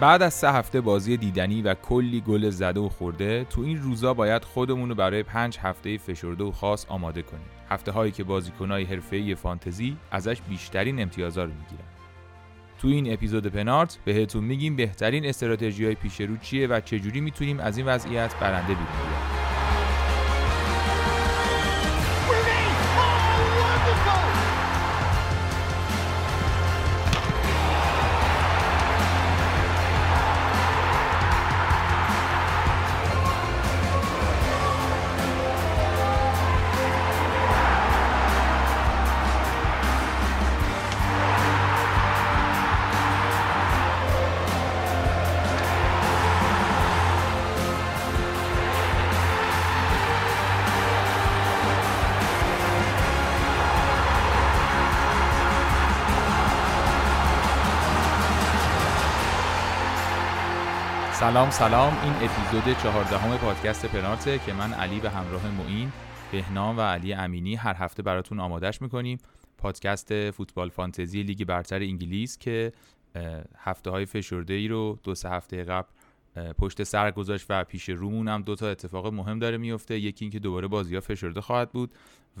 بعد از سه هفته بازی دیدنی و کلی گل زده و خورده تو این روزا باید خودمون رو برای پنج هفته فشرده و خاص آماده کنیم. هفته هایی که بازیکنهای حرفه‌ای فانتزی ازش بیشترین امتیازا رو می‌گیرن. تو این اپیزود پنارت بهتون میگیم بهترین استراتژی های پیش رو چیه و چجوری می‌تونیم از این وضعیت برنده بیرون سلام سلام. این اپیزود چهاردهم پادکست پنارته که من علی به همراه معین بهنام و علی امینی هر هفته براتون آمادش می‌کنیم. پادکست فوتبال فانتزی لیگ برتر انگلیس که هفته های فشرده ای رو دو سه هفته قبل پشت سر گذاشت و پیش رومون هم دو تا اتفاق مهم داره میفته یکی اینکه دوباره بازی ها فشرده خواهد بود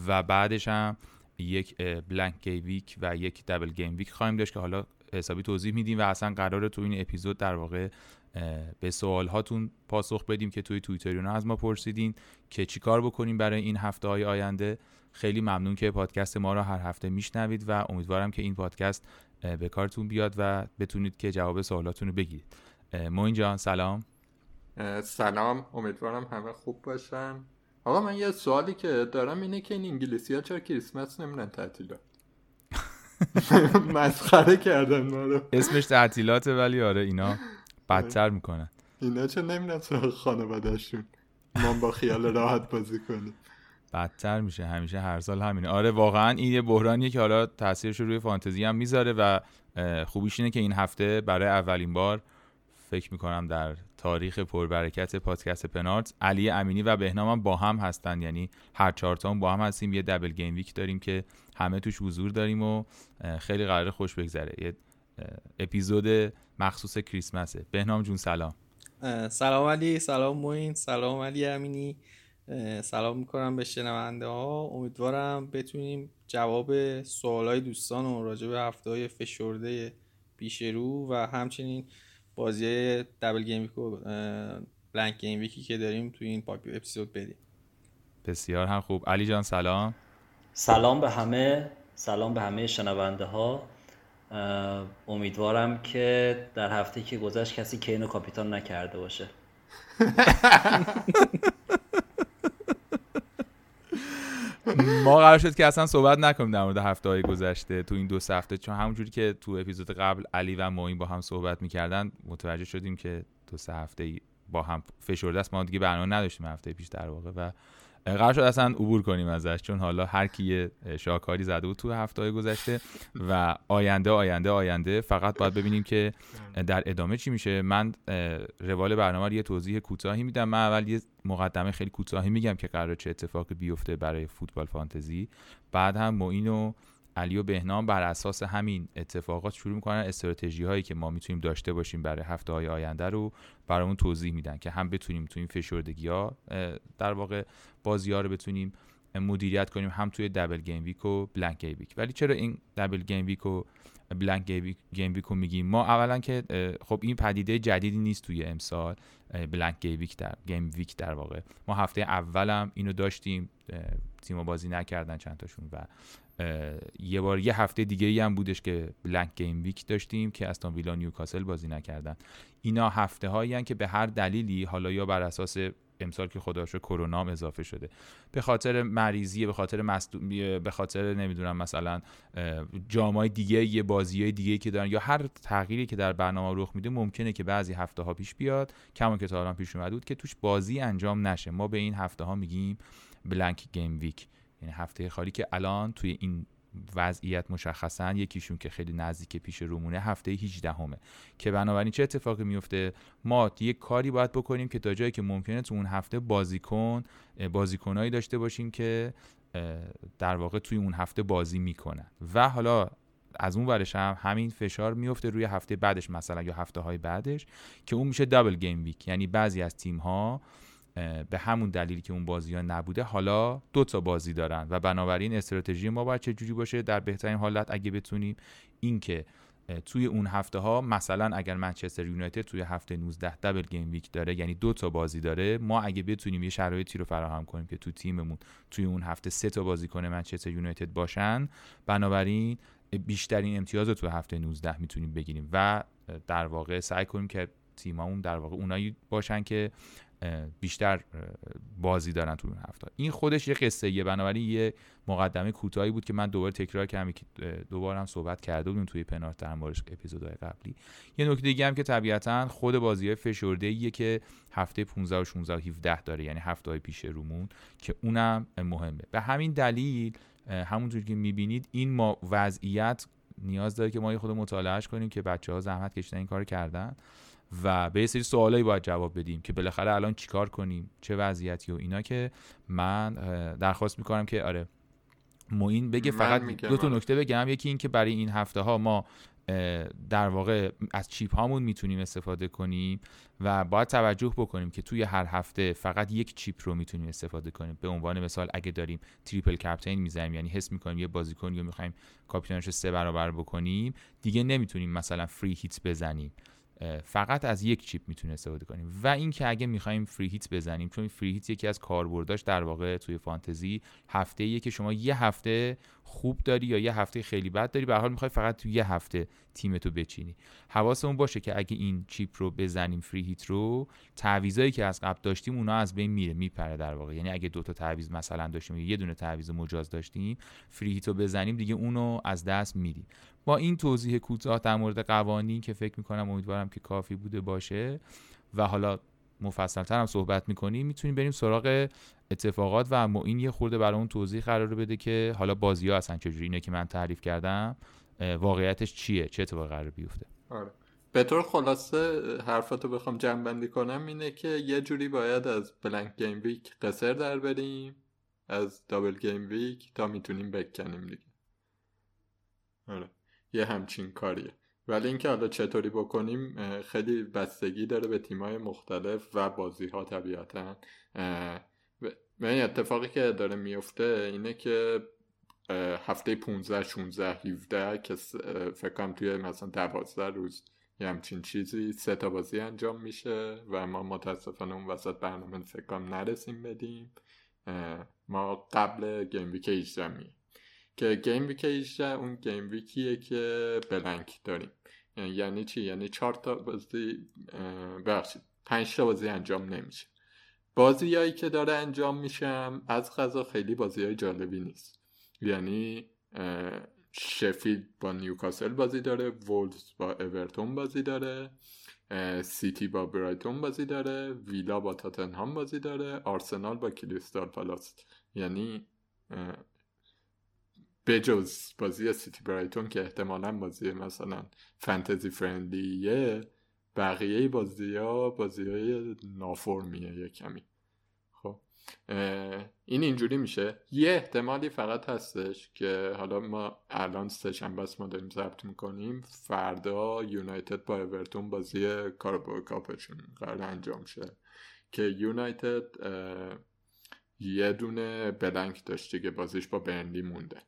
و بعدش هم یک blank game week و یک double game week خواهیم داشت که حالا حسابی توضیح میدیم و اصلا قراره تو این اپیزود در واقع به سوال هاتون پاسخ بدیم که توی توییتر از ما پرسیدین که چیکار بکنیم برای این هفته های آینده. خیلی ممنون که پادکست ما رو هر هفته میشنوید و امیدوارم که این پادکست به کارتون بیاد و بتونید که جواب سوالاتون رو بگیرید. موین جان سلام. سلام. امیدوارم همه خوب باشن. آقا من یه سوالی که دارم اینه که این انگلیسی ها چرا کریسمس نمیرن تعطیلات؟ مسخره کردن ما رو. اسمش تعطیلاته ولی آره اینا. بدتر می‌کنن. اینا چه نمیدن سراغ خانوادهشون. ما با خیال راحت بازی کنیم. بدتر میشه. همیشه هر سال همینه. آره واقعا این یه بحرانیه که حالا تاثیرش روی فانتزی هم می‌ذاره و خوبیش اینه که این هفته برای اولین بار فکر می‌کنم در تاریخ پربرکت پادکست پنارت علی امینی و بهنام هم با هم هستن. یعنی هر چهارتامون با هم هستیم. یه دبل گیم ویک داریم که همه توش حضور داریم و خیلی قرار خوش بگذره. یه اپیزود مخصوص کریسمسه. بهنام جون سلام. سلام علی سلام معین سلام علی امینی. سلام می‌کنم به شنونده ها. امیدوارم بتونیم جواب سوالای دوستان و راجع به هفته های فشرده پیش رو و همچنین بازی double game week و blank game week ی که داریم توی این پاپی اپیزود بدیم. بسیار هم خوب. علی جان سلام. سلام به همه سلام به همه شنونده ها. امیدوارم که در هفته که گذشت کسی کینو کاپیتان نکرده باشه. ما قرار شد که اصلا صحبت نکنیم در مورد هفته های گذشته تو این دو هفته چون همونجوری که تو اپیزود قبل علی و معین با هم صحبت می‌کردن متوجه شدیم که دو سه هفته با هم فشرده است. ما دیگه برنامه نداشتیم هفته پیش در واقع و قرار شد اصلا عبور کنیم ازش چون حالا هر کی شاکاری زده بود تو هفته های گذشته و آینده آینده آینده فقط باید ببینیم که در ادامه چی میشه. من روال برنامه رو یه توضیح کوتاهی میدم. من اول یه مقدمه خیلی کوتاهی میگم که قرار چه اتفاقی بیفته برای فوتبال فانتزی. بعد هم معین و علی و بهنام بر اساس همین اتفاقات شروع می‌کنن. استراتژی هایی که ما می‌تونیم داشته باشیم برای هفته های آینده رو برامون توضیح میدن که هم بتونیم تو این فشردگی ها در واقع بازی ها رو بتونیم مدیریت کنیم هم توی double game week و blank game week ولی چرا این double game week و blank game week رو میگیم؟ ما اولا که خب این پدیده جدیدی نیست توی امسال blank game week در game week در واقع. ما هفته اولم اینو داشتیم تیم بازی نکردن چند تاشون و یه بار یه هفته دیگه ای هم بودش که blank game week داشتیم که استون ویلا نیوکاسل بازی نکردن. اینا هفته هایی که به هر دلیلی حالا یا بر اساس امسال که خدا کرونا اضافه شده به خاطر مریضی به خاطر به خاطر نمی‌دونم مثلا جامای دیگه یه بازی دیگه که دارن یا هر تغییری که در برنامه رخ میده ممکنه که بعضی هفته ها پیش بیاد کما که تا پیش اومده بود که توش بازی انجام نشه. ما به این هفته ها میگیم بلنک گیم ویک یعنی هفته خالی که الان توی این وضعیت مشخصا یکیشون که خیلی نزدیک پیش رومونه هفته 18 همه که بنابراین چه اتفاقی میفته؟ ما یه کاری باید بکنیم که تا جایی که ممکنه تو اون هفته بازیکن بازیکنایی داشته باشیم که در واقع توی اون هفته بازی می‌کنن. و حالا از اون ورش هم همین فشار میفته روی هفته بعدش مثلا یا هفته های بعدش که اون میشه دابل گیم ویک یعنی بعضی از تیم ها به همون دلیلی که اون بازی ها نبوده حالا دو تا بازی دارن و بنابراین استراتژی ما باید چجوری باشه در بهترین حالت اگه بتونیم اینکه توی اون هفته ها مثلا اگر منچستر یونایتد توی هفته 19 دبل گیم ویک داره یعنی دو تا بازی داره ما اگه بتونیم یه شرایطی رو فراهم کنیم که تو تیممون توی اون هفته سه تا بازیکن منچستر یونایتد باشن بنابراین بیشترین امتیاز رو تو هفته 19 می‌تونیم بگیریم و در واقع سعی کنیم که تیممون در واقع اونایی باشن که بیشتر بازی دارن تو اون هفته. این خودش یه قصه یه بنابراین یه مقدمه کوتاهی بود که من دوباره تکرار کردم. که دوباره هم صحبت کرده بودیم توی پنارت در موردش اپیزودهای قبلی. یه نکته دیگه هم که طبیعتا خود بازی های فشرده ایه که هفته 15 و 16 و 17 داره. یعنی هفته های پیش رومون که اونم مهمه. به همین دلیل همونجور که می‌بینید این ما وضعیت نیاز داره که ما یه خود مطالعهش کنیم که بچه ها زحمت کشیدن این کار کردن. و به یه سری سوالایی باید جواب بدیم که بالاخره الان چیکار کنیم چه وضعیتی و اینا که من درخواست می‌کنم که آره معین بگه فقط دو تا آره. نکته بگم. یکی این که برای این هفته ها ما در واقع از chip هامون می‌تونیم استفاده کنیم و باید توجه بکنیم که توی هر هفته فقط یک chip رو می‌تونیم استفاده کنیم. به عنوان مثال اگه داریم triple captain می‌زنیم یعنی حس می‌کنیم یه بازیکن رو می‌خوایم کاپیتانش رو سه برابر بکنیم دیگه نمی‌تونیم مثلا free hit بزنیم. فقط از یک chip می‌تونه استفاده کنیم. و اینکه اگه می‌خوایم free hit بزنیم چون free hit یکی از کاربرداش در واقع توی فانتزی هفته ایه که شما یه هفته خوب داری یا یه هفته خیلی بد داری به حال می‌خوای فقط توی یه هفته تیمتو بچینی. حواسمون باشه که اگه این چیپ رو بزنیم فری هیت رو تعویضایی که از قبل داشتیم اونا از بین میره میپره در واقع. یعنی اگه دو تا تعویض مثلا داشتیم یه دونه تعویض مجاز داشتیم فری هیت رو بزنیم دیگه اونو از دست میدیم. با این توضیح کوتاه در مورد قوانین که فکر می‌کنم امیدوارم که کافی بوده باشه و حالا مفصلتر هم صحبت می‌کنیم می‌تونیم بریم سراغ اتفاقات و این یه خورده برای اون توضیح قرار بده که حالا بازی ها اصلا چجوری اینه که من تعریف کردم واقعیتش چیه؟ چه اتفاقی قرار بیفته؟ آره. به طور خلاصه حرفاتو بخوام جمع بندی کنم اینه که یه جوری باید از بلنک گیم ویک قصر در بریم از دابل گیم ویک تا می‌تونیم بکنیم دیگه. آره. یه همچین کاریه. ولی اینکه حالا چطوری بکنیم خیلی بستگی داره به تیمای مختلف و بازی ها طبیعتا و این اتفاقی که داره میفته اینه که هفته 15 16 17 که فکر کنم توی مثلا 12 روز یه همچین چیزی سه تا بازی انجام میشه و ما متاسفانه اون وسط برنامه فکر کنم نرسیم بدیم. ما قبل گیم ویک 18 که game week 18 اون game week یه که blank داریم. یعنی چی؟ یعنی چهار تا بازی ببخشید پنج تا بازی انجام نمیشه. بازیایی که داره انجام میشم از قضا خیلی بازی های جالبی نیست. یعنی شفیلد با نیوکاسل بازی داره وولز با اورتون بازی داره سیتی با برایتون بازی داره ویلا با تاتنهام بازی داره آرسنال با کریستال پالاس. یعنی بجز بازی سیتی برایتون که احتمالا بازی مثلا فانتزی فرندلیه بقیه بازی ها بازی های نافرمیه یه کمی. خب این اینجوری میشه. یه احتمالی فقط هستش که حالا ما الان سه شنبه ما داریم ضبط می‌کنیم. فردا یونایتد با اورتون بازی کاربو کاپشون قرار انجام شه. که یونایتد یه دونه blank داشته که بازیش با برنلی مونده.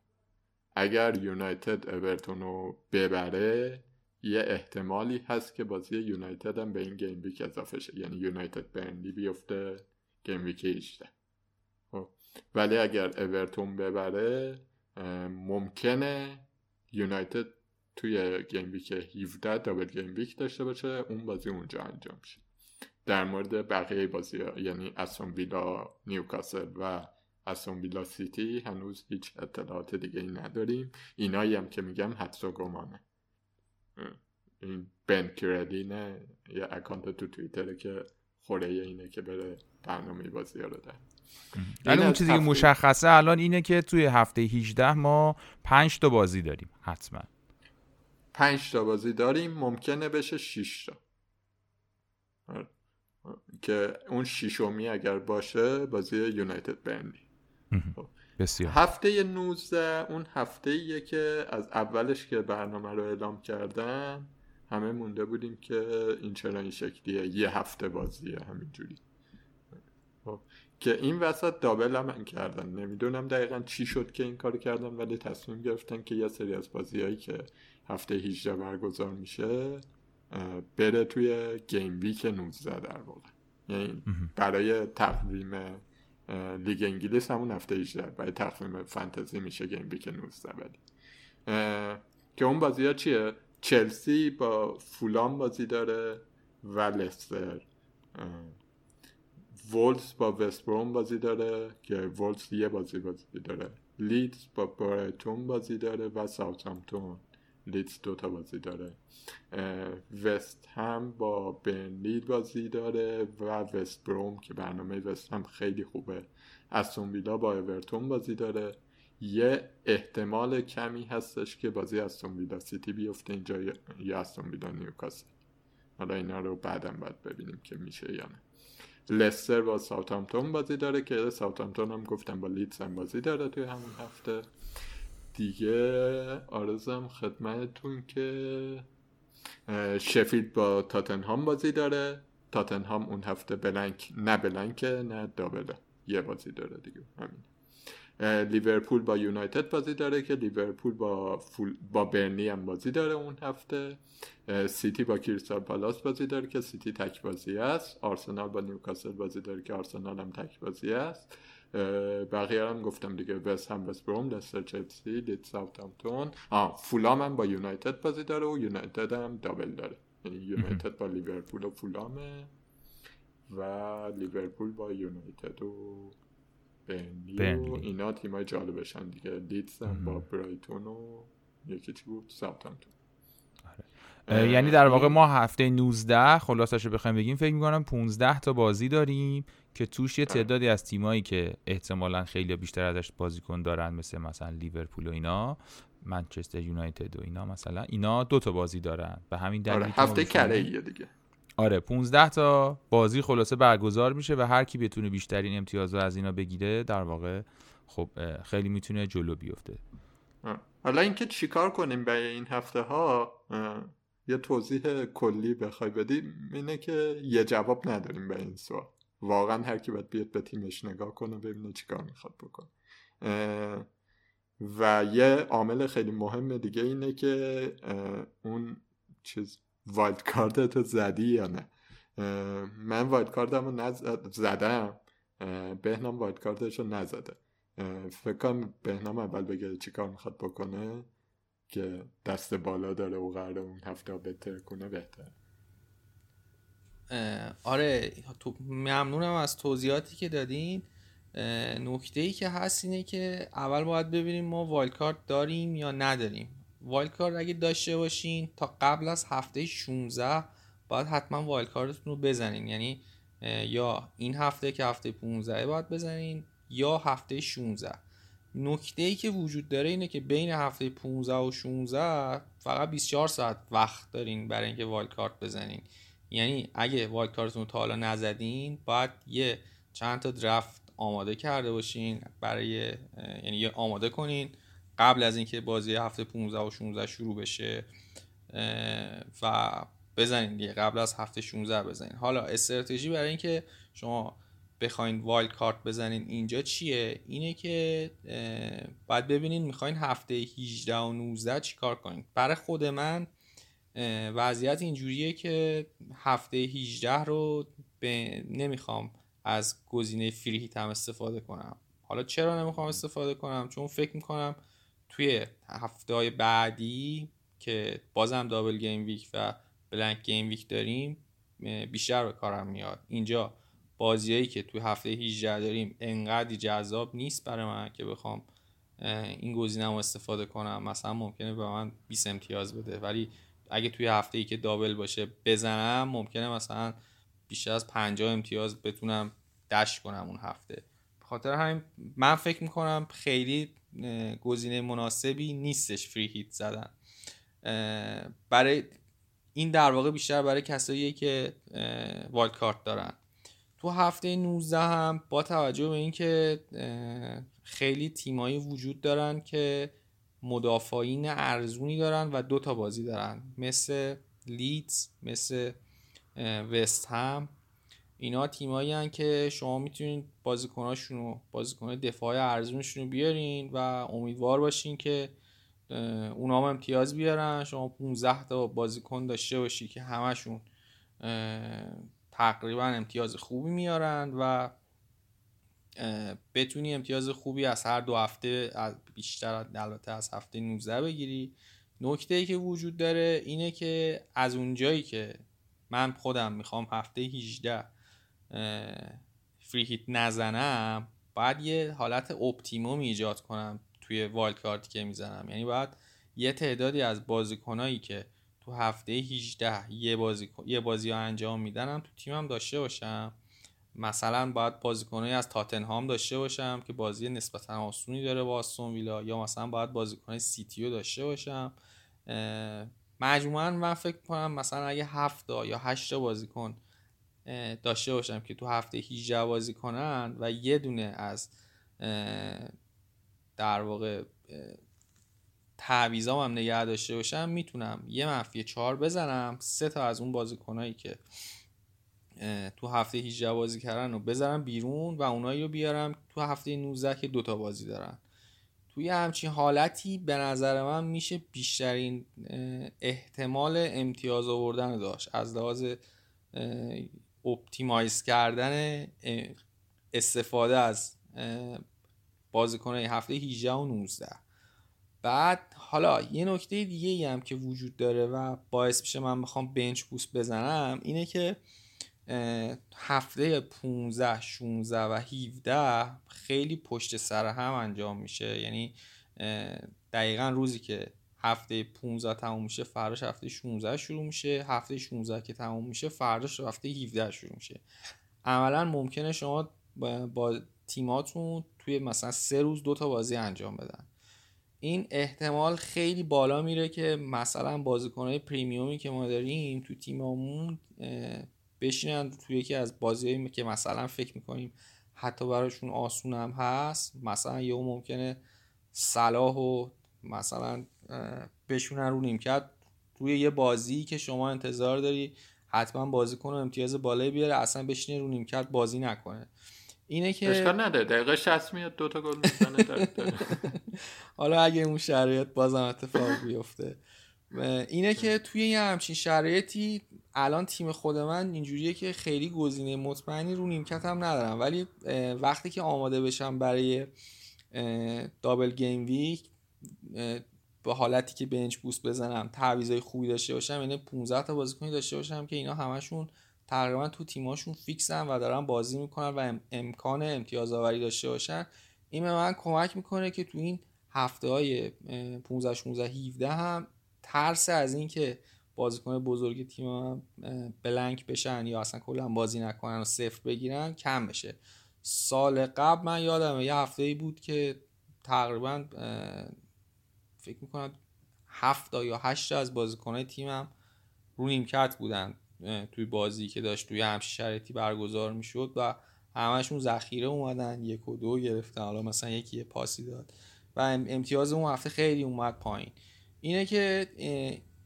اگر یونایتد اورتون رو ببره یه احتمالی هست که بازی یونایتد هم به این game week اضافه شه. یعنی یونایتد برنلی بیفته game week 18 خب. ولی اگر اورتون ببره ممکنه یونایتد توی game week 17 double game week داشته باشه اون بازی اونجا انجام شه. در مورد بقیه بازی ها یعنی اسون ویلا نیوکاسل و اسون ویلا سیتی هنوز هیچ اطلاعات دیگه ای نداریم. اینایی هم که میگم حدس و گمانه. این بن کردینه یه اکانت تو توییتره که خوره اینه که بره برنامه بازی رو ده ولی اون چیزی که مشخصه الان اینه که توی هفته 18 ما 5 تا بازی داریم حتما. 5 تا بازی داریم ممکنه بشه 6 تا. آره. که اون شیشمی اگر باشه بازی یونایتد برنلی. بسیار. هفته 19 اون هفته ایه که از اولش که برنامه رو اعلام کردن همه مونده بودیم که این چرا این شکلیه. یه هفته بازیه همینجوری. خب، که این وسط دابل هم کردن. نمی‌دونم دقیقا چی شد که این کار کردن ولی تصمیم گرفتن که یه سری از بازیهایی که هفته 18 برگزار میشه بره توی game week 19 در واقع. یعنی برای تقویم لیگ انگلیس همون هفته 18 برای تقویم فانتزی میشه game week 19 ولی. که اون بازی ها چیه؟ چلسی با فولام بازی داره و لستر. وولز با وستبروم بازی داره که وولز یه بازی بازی داره. لیدز با برایتون بازی داره و ساوثهامپتون لیدز دوتا بازی داره. وست هم با برنلی بازی داره و وست بروم که برنامه وست هم خیلی خوبه. استون ویلا با اورتون بازی داره. یه احتمال کمی هستش که بازی استون ویلا سیتی بیفته اینجا یا استون ویلا نیوکاسل. حالا اینا رو بعدم باید ببینیم که میشه یا نه. لستر با ساوثهامپتون بازی داره که ساوثهامپتون هم گفتم با لیدز هم بازی داره توی همون هفته. دیگه عرضم خدمتتون که شفیلد با تاتنهام بازی داره. تاتنهام اون هفته blank نه blank ـه نه double ـه یه بازی داره دیگه. همین. لیورپول با یونایتد بازی داره که لیورپول با فول با برنلی هم بازی داره اون هفته. سیتی با کریستال پالاس بازی داره که سیتی تک بازی است. آرسنال با نیوکاسل بازی داره که آرسنال هم تک بازی است. بقیه هم گفتم دیگه وست هم وست بروم لستر چلسی لیدز ساوثهامپتون آ فولام هم با یونایتد بازی داره و یونایتد هم double داره. یعنی یونایتد با لیورپول و فولامه و لیورپول با یونایتد و برنلی و اینا تیمای جالبشن دیگه. لیدز هم با برایتون و یکی چی بود؟ ساوثهامپتون یعنی در واقع ما هفته 19 خلاصش رو بخوایم بگیم فکر می‌کنم 15 تا بازی داریم. که توش یه تعدادی از تیمایی که احتمالا خیلی بیشتر ازش بازیکن دارن مثل مثلا لیورپول و اینا منچستر یونایتد و اینا مثلا اینا دو تا بازی دارن. به همین دلیل آره هفته کره دیگه. آره 15 تا بازی خلاصه برگزار میشه و هر کی بتونه بیشترین امتیاز از اینا بگیره در واقع خب خیلی می‌تونه جلو بیفته. حالا اینکه چیکار کنیم برای این هفته ها یه توضیح کلی بخوای بدی؟ اینه که یه جواب نداریم به این سوال. واقعا هر کی باید بیاد به تیمش نگاه کنه ببینه چیکار می‌خواد بکنه. و یه عامل خیلی مهم دیگه اینه که اون چیز wild card تو زدی یا نه. من wild card ـم رو نز... زدم. بهنام wild card ـش رو نزده. فکر کنم بهنام اول بگه چیکار می‌خواد بکنه که دست بالا داره و قراره اون هفته بهتر کنه بهتر آره تو ممنونم از توضیحاتی که دادین. نکته ای که هست اینه که اول باید ببینیم ما wild داریم یا نداریم. wild card اگه داشته باشین تا قبل از هفته 16 باید حتما wild card ـتون رو بزنین. یعنی یا این هفته که هفته 15 باید بزنین یا هفته 16 نکته ای که وجود داره اینه که بین هفته 15 و 16 فقط 24 ساعت وقت دارین برای اینکه wild card بزنین. یعنی اگه wild card ـتون تا حالا نزدین باید یه چند تا draft آماده کرده باشین برای یعنی یه آماده کنین قبل از اینکه بازی هفته 15 و 16 شروع بشه و بزنین دیگه قبل از هفته 16 بزنین. حالا استراتژی برای اینکه شما بخواین وایلد کارت بزنین اینجا چیه؟ اینه که باید ببینین می‌خواین هفته 18 و 19 چیکار کنین. برای خود من وضعیت اینجوریه که هفته 18 رو به نمی‌خوام از گزینه فری هم استفاده کنم. حالا چرا نمی‌خوام استفاده کنم؟ چون فکر می‌کنم توی هفته های بعدی که بازم دابل گیم ویک و بلنک گیم ویک داریم بیشتر به کارم میاد. اینجا بازیایی که توی هفته 18 داریم انقدری جذاب نیست برای من که بخوام این گزینه استفاده کنم. مثلا ممکنه به من 20 امتیاز بده ولی اگه توی هفته ای که دابل باشه بزنم ممکنه مثلا بیشتر از 50 امتیاز بتونم دش کنم اون هفته. خاطر همین من فکر می‌کنم خیلی گزینه مناسبی نیستش فری هیت زدن. برای این در واقع بیشتر برای کسایی که والد کارت دارن. تو هفته 19 هم با توجه به اینکه خیلی تیمایی وجود دارن که مدافعین ارزونی دارن و دو تا بازی دارن. مثل لیدز مثل وست هم. اینا تیمایی هن که شما می‌تونید بازیکناشون رو بازیکن دفاع ارزونشون رو بیارین و امیدوار باشین که اونا هم امتیاز بیارن. شما 15 تا بازیکن داشته باشی که همشون تقریبا امتیاز خوبی میارن و بتونی امتیاز خوبی از هر دو هفته بیشتر البته از هفته 19 بگیری. نکته ای که وجود داره اینه که از اونجایی که من خودم می‌خوام هفته 18 free hit نزنم باید یه حالت optimum ایجاد کنم توی wild card ـی که می‌زنم. یعنی باید یه تعدادی از بازیکنایی که تو هفته 18 یه بازی یه بازی ها انجام میدنم تو تیمم داشته باشم. مثلا باید بازیکنایی از تاتنهام داشته باشم که بازی نسبتا آسونی داره با آستون ویلا یا مثلا باید بازیکن سیتیو داشته باشم. مجموعا من فکر کنم مثلا اگه هفت یا هشت بازیکن داشته باشم که تو هفته 18 بازی کنن و یه دونه از در واقع تعویضام هم نگه داشته باشم می‌تونم یه منفی چهار بزنم سه تا از اون بازیکنایی که تو هفته 18 بازی کردن رو بذارم بیرون و اونایی رو بیارم. تو هفته 19 که دوتا بازی دارن. توی همچین حالتی به نظر من میشه بیشترین احتمال امتیاز آوردن داشت. از لحاظ اپتیمایز کردن استفاده از بازیکن هفته 18 و 19 بعد حالا یه نکته دیگه ای هم که وجود داره و باعث میشه من بخوام بنچ بوست بزنم اینه که هفته 15 16 و 17 خیلی پشت سر هم انجام میشه. یعنی دقیقا روزی که هفته 15 تموم میشه فرداش هفته 16 شروع میشه. هفته 16 که تموم میشه فرداش هفته 17 شروع میشه. عملا ممکنه شما با تیماتون توی مثلا سه روز دو تا بازی انجام بدن. این احتمال خیلی بالا میره که مثلا بازیکنهای پریمیومی که ما داریم تو تیممون بشینن توی یکی از بازی که مثلا فکر می‌کنیم حتی براشون آسون هم هست. مثلا یه ممکنه صلاح و مثلا بشونن رو نیمکت. روی یه بازی که شما انتظار داری حتما بازیکن امتیاز بالایی بیاره اصلا بشینه رو نیمکت بازی نکنه. اینه که اشکال نداره. دقیقه 60 میاد دو تا گل می‌زنه حالا اگه اون شرایط بازم اتفاق بیفته. اینه که توی یه همچین شرایطی الان تیم خود من اینجوریه که خیلی گزینه مطمئنی رو نیمکت هم ندارم. ولی وقتی که آماده بشم برای دابل گیم ویک به حالتی که بنچ بوست بزنم تعویضای خوبی داشته باشم یعنی 15 تا بازیکنی داشته باشم که اینا همشون تقریبا تو تیماشون فیکسن و دارن بازی می‌کنن و امکان امتیاز آوری داشته باشن این به من کمک می‌کنه که تو این هفته های 15 16 17 هم ترس از این که بازیکن بزرگ تیم بلنک بشن یا اصلا کلا بازی نکنن و صفر بگیرن کم بشه. سال قبل من یادم یه هفته ای بود که تقریبا فکر می‌کنم هفت یا هشت از بازیکنهای تیمم رو نیمکت بودن توی بازی که داشت توی همچین شرایطی برگزار می‌شد و همشون ذخیره اومدن یک و دو گرفتن حالا مثلا یکی یه پاسی داد و امتیاز اون هفته خیلی اومد پایین. اینه که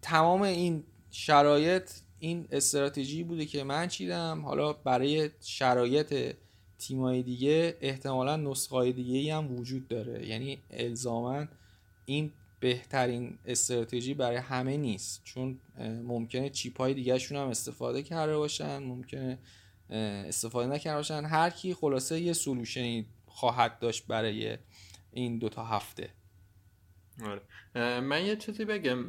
تمام این شرایط این استراتژی بوده که من چیدم. حالا برای شرایط تیمای دیگه احتمالا نسخه دیگه هم وجود داره. یعنی الزاما این بهترین استراتژی برای همه نیست. چون ممکنه چیپ های دیگه هم استفاده کرده باشن ممکنه استفاده نکرده باشن. هر کی خلاصه یه سلوشنی خواهد داشت برای این دوتا هفته. آره. من یه چیزی بگم.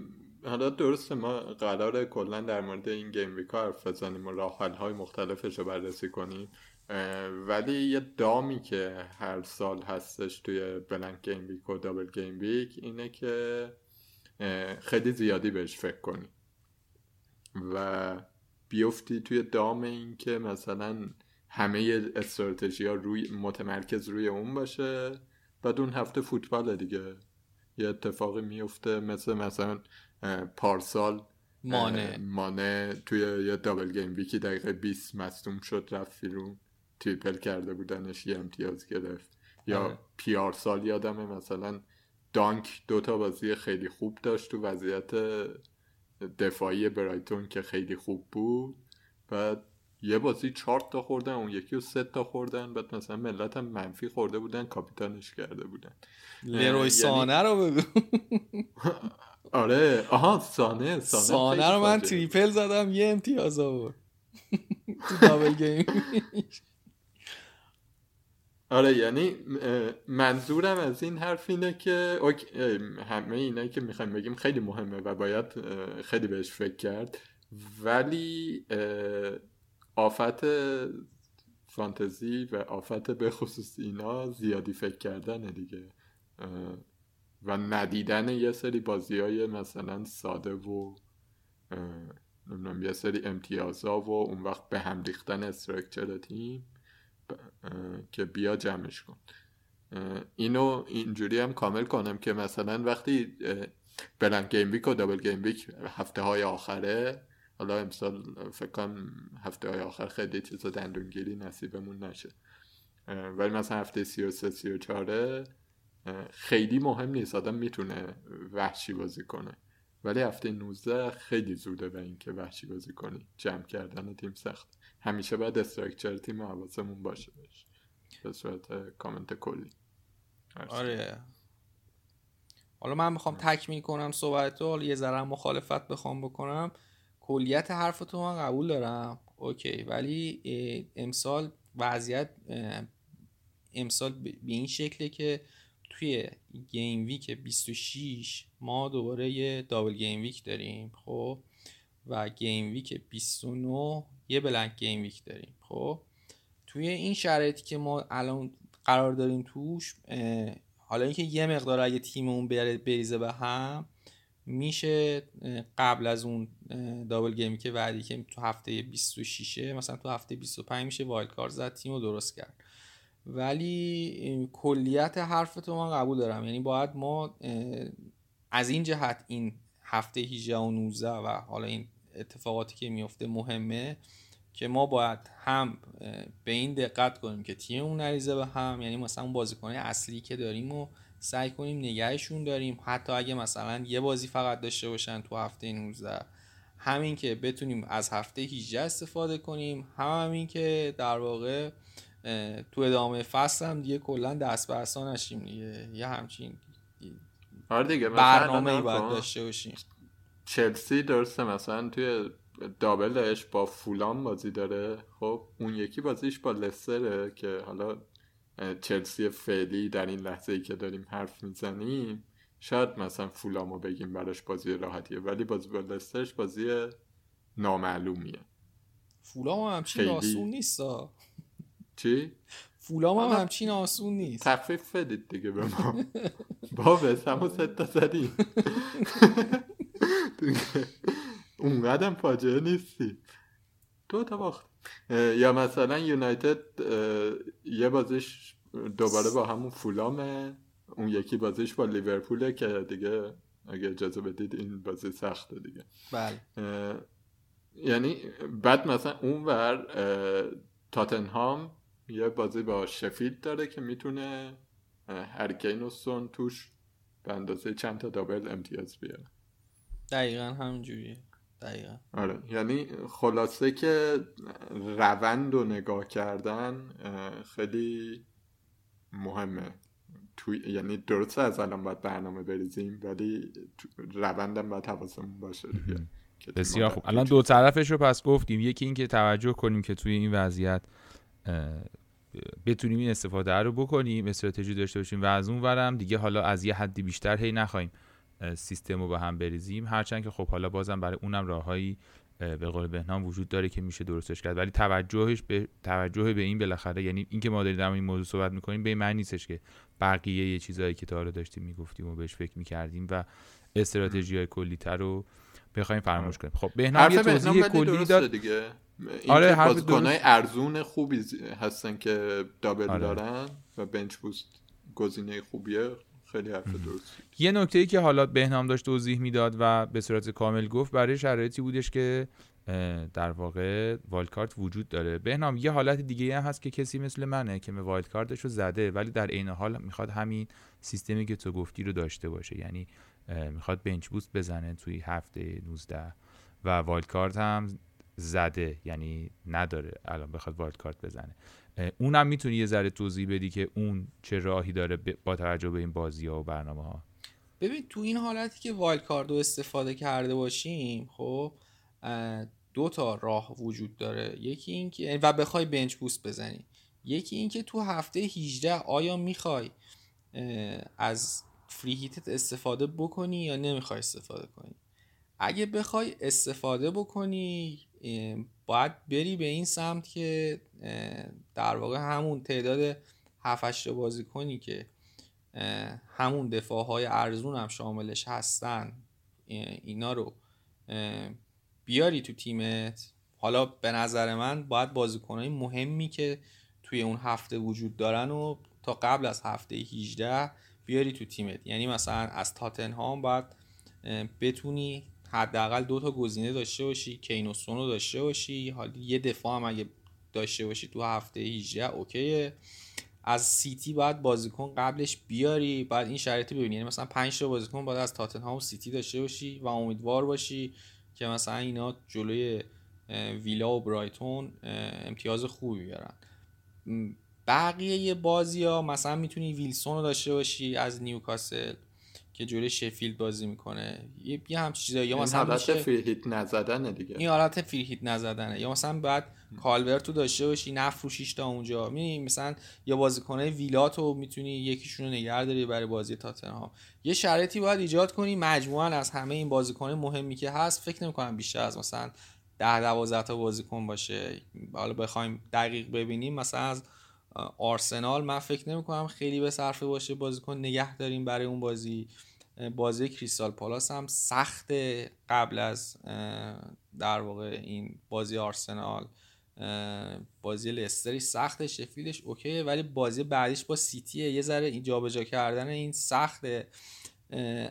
حالا درسته ما قراره کلا در مورد این game week حرف بزنیم و راه های مختلفش رو بررسی کنیم. ولی یه دامی که هر سال هستش توی blank game week و double game week اینه که خیلی زیادی بهش فکر کنی. و بیفتی توی دام این که مثلا همه استراتژی ها روی متمرکز روی اون باشه بعد اون هفته فوتبال دیگه. یه اتفاقی میفته مثل مثلا پارسال مانه. مانه توی یه دابل گیم ویکی دقیقه 20 مصدوم شد رفت بیرون تریپل کرده بودنش یه امتیاز گرفت. یا آره. پیار سال یادمه مثلا دانک دوتا بازی خیلی خوب داشت تو وضعیت دفاعی برایتون که خیلی خوب بود. بعد یه بازی چهار تا خوردن اون یکی رو سه تا خوردن بعد مثلا ملت هم منفی خورده بودن کاپیتانش کرده بودن. لروی یعنی- سانه رو بگو. آره آها سانه سانه, سانه رو من. تریپل زدم یه امتیاز آورد. تو دابل گیم آره یعنی منظورم از این حرف اینه که همه اینایی که می‌خوایم بگیم خیلی مهمه و باید خیلی بهش فکر کرد. ولی آفت فانتزی و آفت به خصوص اینا زیادی فکر کردنه دیگه. و ندیدن یه سری بازی های مثلا ساده و نمی‌دونم یه سری امتیازا و اون وقت به هم ریختن استرکچر تیم که بیا جمعش کن. اینو اینجوری هم کامل کنم که مثلا وقتی blank game week و double game week هفته های آخره حالا امسال فکر کنم هفته های آخر خیلی چیز دندونگیری نصیبمون نشه. ولی مثلا هفته سی و سه سی و چهاره اه، خیلی مهم نیست. آدم می‌تونه وحشی بازی کنه. ولی هفته 19 خیلی زوده به اینکه وحشی بازی کنی. جمع کردن تیم سخته. همیشه باید structure تیم حواسمون باشه بهش. به صورت کامنت کلی. آره. حالا من می‌خوام تکمیل کنم صحبت رو حالا یه ذره مخالفت بخوام بکنم. کلیت حرف تو من قبول دارم. okay. ولی امسال وضعیت امسال به این شکله که توی game week 26 ما دوباره یه double game week داریم خب؟ و game week 29 یه blank game week داریم خب؟ توی این شرایطی که ما الان قرار داریم توش حالا اینکه یه مقدار اگه تیممون بریزه به هم میشه قبل از اون double game ـی که بعدی که تو هفته 26 مثلا تو هفته 25 میشه wild card زد تیم رو درست کرد. ولی کلیت حرف تو من قبول دارم. یعنی باید ما از این جهت این هفته 18 و 19 و حالا این اتفاقاتی که میفته مهمه که ما باید هم به این دقت کنیم که تیممون نریزه به هم یعنی مثلا اون بازیکنهای اصلی که داریم و سعی کنیم نگهشون داریم. حتی اگه مثلا یه بازی فقط داشته باشن تو هفته 19 همین که بتونیم از هفته 18 استفاده کنیم. هم همین که در واقع تو ادامه فصل هم دیگه کلا دست به نشیم دیگه. یه همچین آره دیگه برنامه ای باید نکن. داشته باشیم. چلسی درسته مثلا توی دابلش با فولام بازی داره. خب اون یکی بازیش با لستره که حالا چلسی فعلی در این لحظه ای که داریم حرف می‌زنیم شاید مثلا فولامو بگیم براش بازی راحتیه ولی بازی با لسترش بازی نامعلومیه. فولام هم همچین. آسون نیست. چی؟ فولام هم همچین آسون نیست. تخفیف بدید دیگه به ما. با به همون ست تا زدیم. اونقدر فاجعه نیستی. دو تا باخت. یا مثلا یونایتد یه بازیش دوباره با همون فولامه. اون یکی بازیش با لیورپوله که دیگه اگه اجازه بدید این بازی سخته دیگه. بله. یعنی بعد مثلا اون ور اه، تاتنهام یه بازی با شفیلد داره که می‌تونه هریکین و سون توش به اندازه چند تا دابل امتیاز بیاره. دقیقا همینجوریه. دقیقا. آره. یعنی خلاصه که روند رو نگاه کردن خیلی مهمه. توی یعنی درسته از الان باید برنامه بریزیم ولی تو- روندم باید حواسمون باشه دیگه. بسیار خوب. الان دو طرفش رو پس گفتیم. یکی این که توجه کنیم که توی این وضعیت بتونیم این استفاده رو بکنیم استراتژی داشته باشیم و از اون ورم دیگه حالا از یه حدی بیشتر هی نخوایم اه، سیستم رو به هم بریزیم. هرچند که خب حالا بازم برای اونم راههایی اه، به قول بهنام وجود داره که میشه درستش کرد. ولی توجهش به توجه به این بالاخره یعنی اینکه ما داریم در این موضوع صحبت می‌کنیم به معنی نیستش که بقیه یه چیزایی که تا حالا داشتیم می‌گفتیم و بهش فکر می‌کردیم و استراتژی های کلیتر رو بخوایم فراموش کنیم. خب بهنام یه توضیح کلی داد. دیگه. این آره، بازیکنهای. ارزون خوبی هستن که دابل آره. دارن و بنچ بوست گزینه خوبیه. خیلی حرف درست یه نکته ای که حالا بهنام داشت توضیح می‌داد و به صورت کامل گفت برای شرایطی بودش که در واقع کارت وجود داره. بهنام یه حالت دیگه هم هست که کسی مثل منه که کارتش رو زده ولی در عین حال می‌خواد همین سیستمی که تو گفتی رو داشته باشه. یعنی می‌خواد bench boost بزنه توی هفته 19 و کارت هم زده یعنی نداره. الان بخواد wildcard بزنه. اونم می‌تونی یه ذره توضیح بدی که اون چه راهی داره با توجه به این بازی ها و برنامه ها ببین تو این حالتی که wildcard رو استفاده کرده باشیم خب دو تا راه وجود داره. یکی این که و بخوای bench boost بزنی. یکی این که تو هفته 18 آیا می‌خوای از فری هیتت استفاده بکنی یا نمی‌خوای استفاده کنی؟ اگه بخوای استفاده بکنی باید بری به این سمت که در واقع همون تعداد 7 بازی کنی که همون دفاع های ارزون هم شاملش هستن اینا رو بیاری تو تیمت. حالا به نظر من باید بازیکنهای مهمی که توی اون هفته وجود دارن و تا قبل از هفته 18 بیاری تو تیمت. یعنی مثلا از تاتنهام باید بتونی حداقل دو تا گزینه داشته باشی کینوسون رو داشته باشی. حالا یه دفاع هم اگه داشته باشی تو هفته 18 اوکیه. از سیتی باید بازیکن قبلش بیاری بعد این شرایطی ببینی. یعنی مثلا 5 تا بازیکن باید از تاتنهام سیتی داشته باشی و امیدوار باشی که مثلا اینا جلوی ویلا و برایتون امتیاز خوبی بیارن. بقیه بازی ها مثلا می‌تونی ویلسون رو داشته باشی از نیوکاسل. که جوری شفیلد بازی می‌کنه. یه یه هم چیزایی. یا مثلا حالت فری هیت نزدنه دیگه. این حالت فری هیت نزدنه. یا مثلا بعد کالورتو داشته باشی نفروشیش تا اونجا. می مثلا یا بازیکنای ویلاتو می‌تونی یکیشونو نگه داری برای بازی تاتنهام. یه شرایطی باید ایجاد کنی. مجموعا از همه این بازیکنای مهمی که هست فکر نمی‌کنم بیشتر از مثلا ده 12 تا بازیکن باشه. حالا بخوایم دقیق ببینیم. مثلا از آرسنال من فکر نمی کنم خیلی به صرفه باشه بازیکن نگه داریم برای اون بازی. بازی کریستال پالاس هم سخت قبل از در واقع این بازی آرسنال. بازی لستری سخت شفیلش اوکیه ولی بازی بعدیش با سیتیه. یه ذره این جابجا کردن این سخته.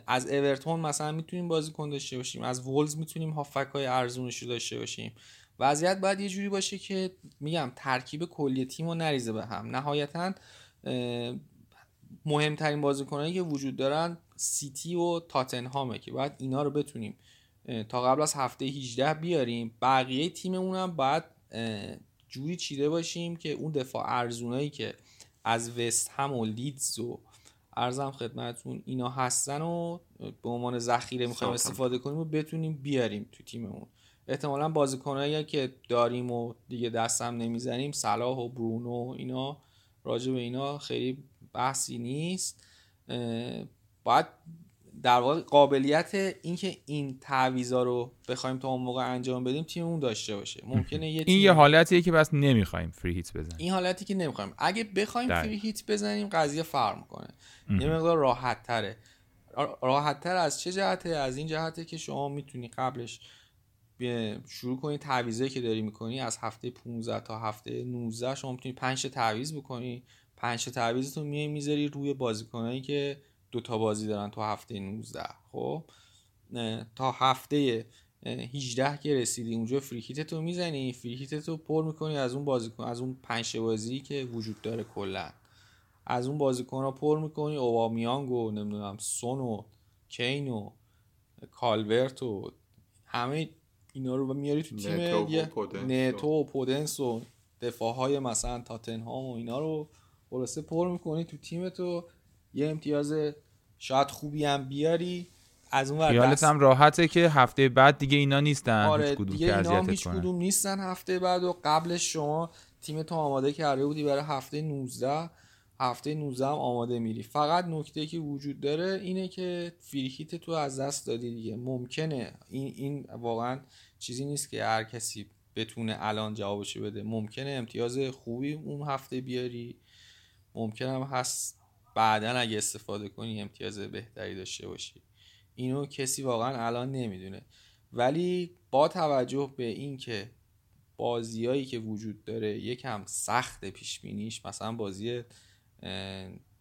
از اورتون مثلا می‌تونیم بازی کن داشته باشیم از وولز می‌تونیم هافک های ارزونش رو داشته باشیم. وضعیت باید یه جوری باشه که میگم ترکیب کلی تیم رو نریزه به هم. نهایتا مهمترین بازیکنایی که وجود دارن سیتی و تاتنهامه که باید اینا رو بتونیم تا قبل از هفته 18 بیاریم. بقیه تیممون هم باید جوری چیده باشیم که اون دفاع ارزونایی که از وست هم و لیدز و ارزم خدمتون اینا هستن و به عنوان ذخیره می‌خوایم استفاده کنیم و بتونیم بیاریم تو تیممون. احتمالا بازیکنایی که داریم و دیگه دستم نمی‌زنیم صلاح و برونو اینا راجع به اینا خیلی بحثی نیست. باید در واقع قابلیت اینکه این تعویضا رو بخوایم تا اون موقع انجام بدیم تیممون داشته باشه. ممکنه یه این یه حالتیه که بس نمی‌خوایم فری هیت بزنیم. این حالتی که نمی‌خوایم. اگه بخوایم فری هیت بزنیم قضیه فرق می‌کنه یه مقدار راحت تره راحت تر از چه جهته؟ از این جهته که شما می‌تونی قبلش شروع کنی تعویضایی که داری می‌کنی از هفته 15 تا هفته 19 شما می‌تونی 5 تعویض بکنی. 5 تعویضتون میای می‌ذاری روی بازیکنایی که دو تا بازی دارن تو هفته 19 خب؟ تا هفته 18 که رسیدی اونجا free hit تو می‌زنی. free hit تو پر می‌کنی از اون بازیکن از اون پنج بازی که وجود داره کلا. از اون بازیکن ها پر می‌کنی. اوبامیانگ و نمی‌دونم سون و کین و کالورت و همه اینا رو میاری تو تیم نتو و پودنس و دفاع های مثلا تاتنهام و اینا رو خلاصه پر می‌کنی تو تیم تو. یه امتیاز شاید خوبی هم بیاری. از اون خیالت هم راحته که هفته بعد دیگه اینا نیستن. آره هیچ کدوم دیگه اینا هیچ کدوم نیستن هفته بعد و قبلش شما تیم تو آماده کرده بودی برای هفته 19 هفته 19 هم آماده میری. فقط نکته که وجود داره اینه که فریکیت تو از دست دادی دیگه. ممکنه. این این واقعا چیزی نیست که هر کسی بتونه الان جوابشو بده. ممکنه امتیاز خوبی اون هفته بیاری. ممکنه هم هست بعدا اگه استفاده کنی امتیاز بهتری داشته باشی. اینو کسی واقعا الان نمی‌دونه. ولی با توجه به اینکه بازیایی که وجود داره یکم سخت پیش بینیش مثلا بازی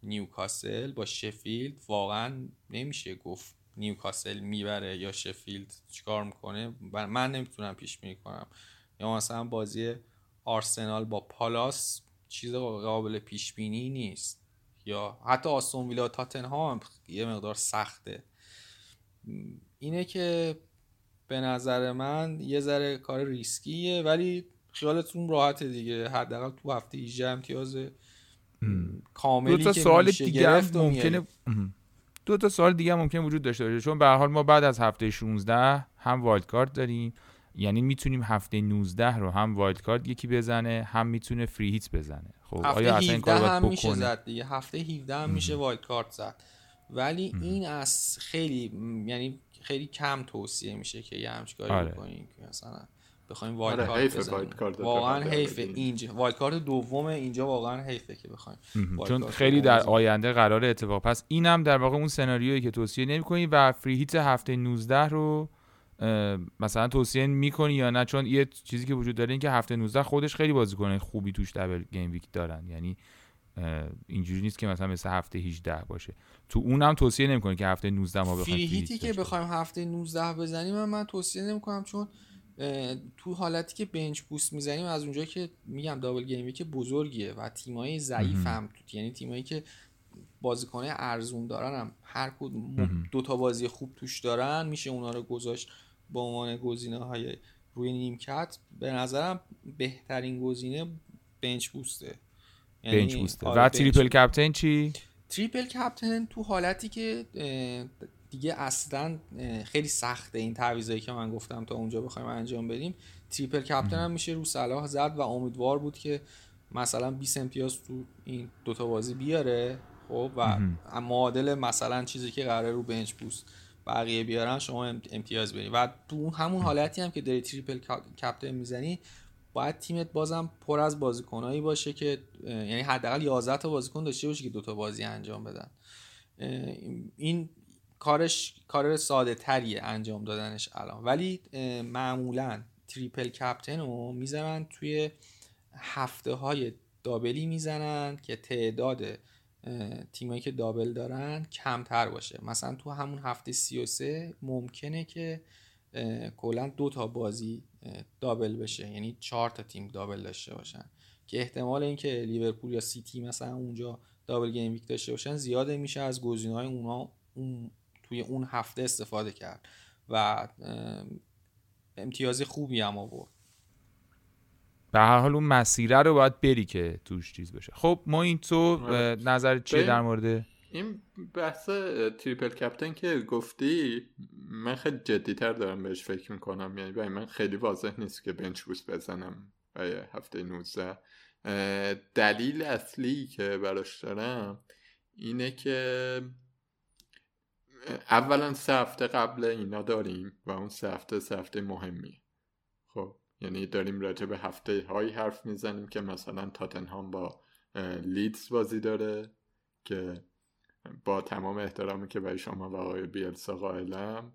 نیوکاسل با شفیلد واقعا نمیشه گفت نیوکاسل می‌بره یا شفیلد چیکار می‌کنه؟ من نمی‌تونم پیش بینی کنم. یا مثلا بازی آرسنال با پالاس چیز قابل پیش بینی نیست. یا حتی آستون ویلا تاتنهام یه مقدار سخته. اینه که به نظر من یه ذره کار ریسکیه ولی خیالتون راحته دیگه. حداقل تو هفته 18 امتیاز کاملی دو تا سوال دیگه ممکنه دو تا سوال دیگه ممکن وجود داشته باشه. چون به حال ما بعد از هفته 16 هم wildcard داریم. یعنی می‌تونیم هفته 19 رو هم wildcard یکی بزنه هم می‌تونه free hit بزنه. خب آیا اصلا این کار هم میشه زد دیگه. هفته 17 هم میشه wildcard زد. ولی این از خیلی یعنی خیلی کم توصیه میشه که یه همچین کاری آره. بکنیم که مثلا بخوایم wild آره کارت واقعا حیف اینجا wildcard دوم اینجا واقعا حیفه که بخوایم چون خیلی در آینده قرار اتفاق پس اینم در واقع اون سناریویی که توصیه نمی‌کنی و free hit هفته 19 رو مثلا توصیه می‌کنی یا نه؟ چون یه چیزی که وجود داره این که هفته 19 خودش خیلی بازیکن خوبی توش دبل گیم ویک دارن. یعنی اینجوری نیست که مثلا مثل هفته 18 باشه. تو اونم توصیه نمی‌کنه که هفته 19 ما بخوایم فری که بخوایم هفته 19 بزنیم من, من توصیه نمی‌کنم چون تو حالتی که بنچ بوست می‌زنیم از اونجا که میگم دابل گیم که بزرگیه و تیمای ضعیف هم تو یعنی تیمایی که بازیکنه ارزون دارن هم هر کدوم دو تا بازی خوب توش دارن میشه اونا رو گذاشت به عنوان گزینه های روی نیمکت. به نظرم بهترین گزینه bench boost ه یعنی بنچ بوسته آره و triple captain چی؟ triple captain تو حالتی که دیگه اصلا خیلی سخته این تعویضایی که من گفتم تا اونجا بخوایم انجام بدیم. triple captain هم میشه رو صلاح زد و امیدوار بود که مثلا 20 امتیاز تو این دوتا بازی بیاره. خب و معادل مثلا چیزی که قراره رو bench boost بقیه بیارن شما امتیاز برید و تو همون حالتی هم که داری تریپل کپتن می‌زنی باید تیمت بازم پر از بازیکنایی باشه که یعنی حداقل 11 تا بازیکن داشته باشه که دوتا بازی انجام بدن. این کارش کار ساده تریه انجام دادنش الان. ولی معمولا تریپل کپتن رو می‌زنن توی هفته های دابلی می‌زنن که تعداد تیمایی که دابل دارن کمتر باشه. مثلا تو همون هفته 33 ممکنه که کلا دو تا بازی دابل بشه. یعنی چهار تا تیم دابل داشته باشن. که احتمال اینکه لیورپول یا سیتی مثلا اونجا دابل گیم ویک داشته باشن زیاده میشه. از گزینه‌های اونا اون توی اون هفته استفاده کرد و امتیاز خوبی هم آورد. به هر حال اون مسیره رو باید بری که توش چیز بشه. خب ما این تو آره. نظر چیه در مورد؟ این بحث تریپل کپتن که گفتی من خیلی جدیتر دارم بهش فکر می‌کنم. یعنی برای من خیلی واضح نیست که بنچ بوست بزنم برای هفته 19 دلیل اصلی که براش دارم اینه که اولا سه هفته قبل اینا داریم و اون سه هفته سه هفته مهمی. خب یعنی داریم راجع به هفته هایی حرف می‌زنیم که مثلا تاتنهام با لیدز بازی داره که با تمام احترامی که برای شما و آقای بیلسا قائلم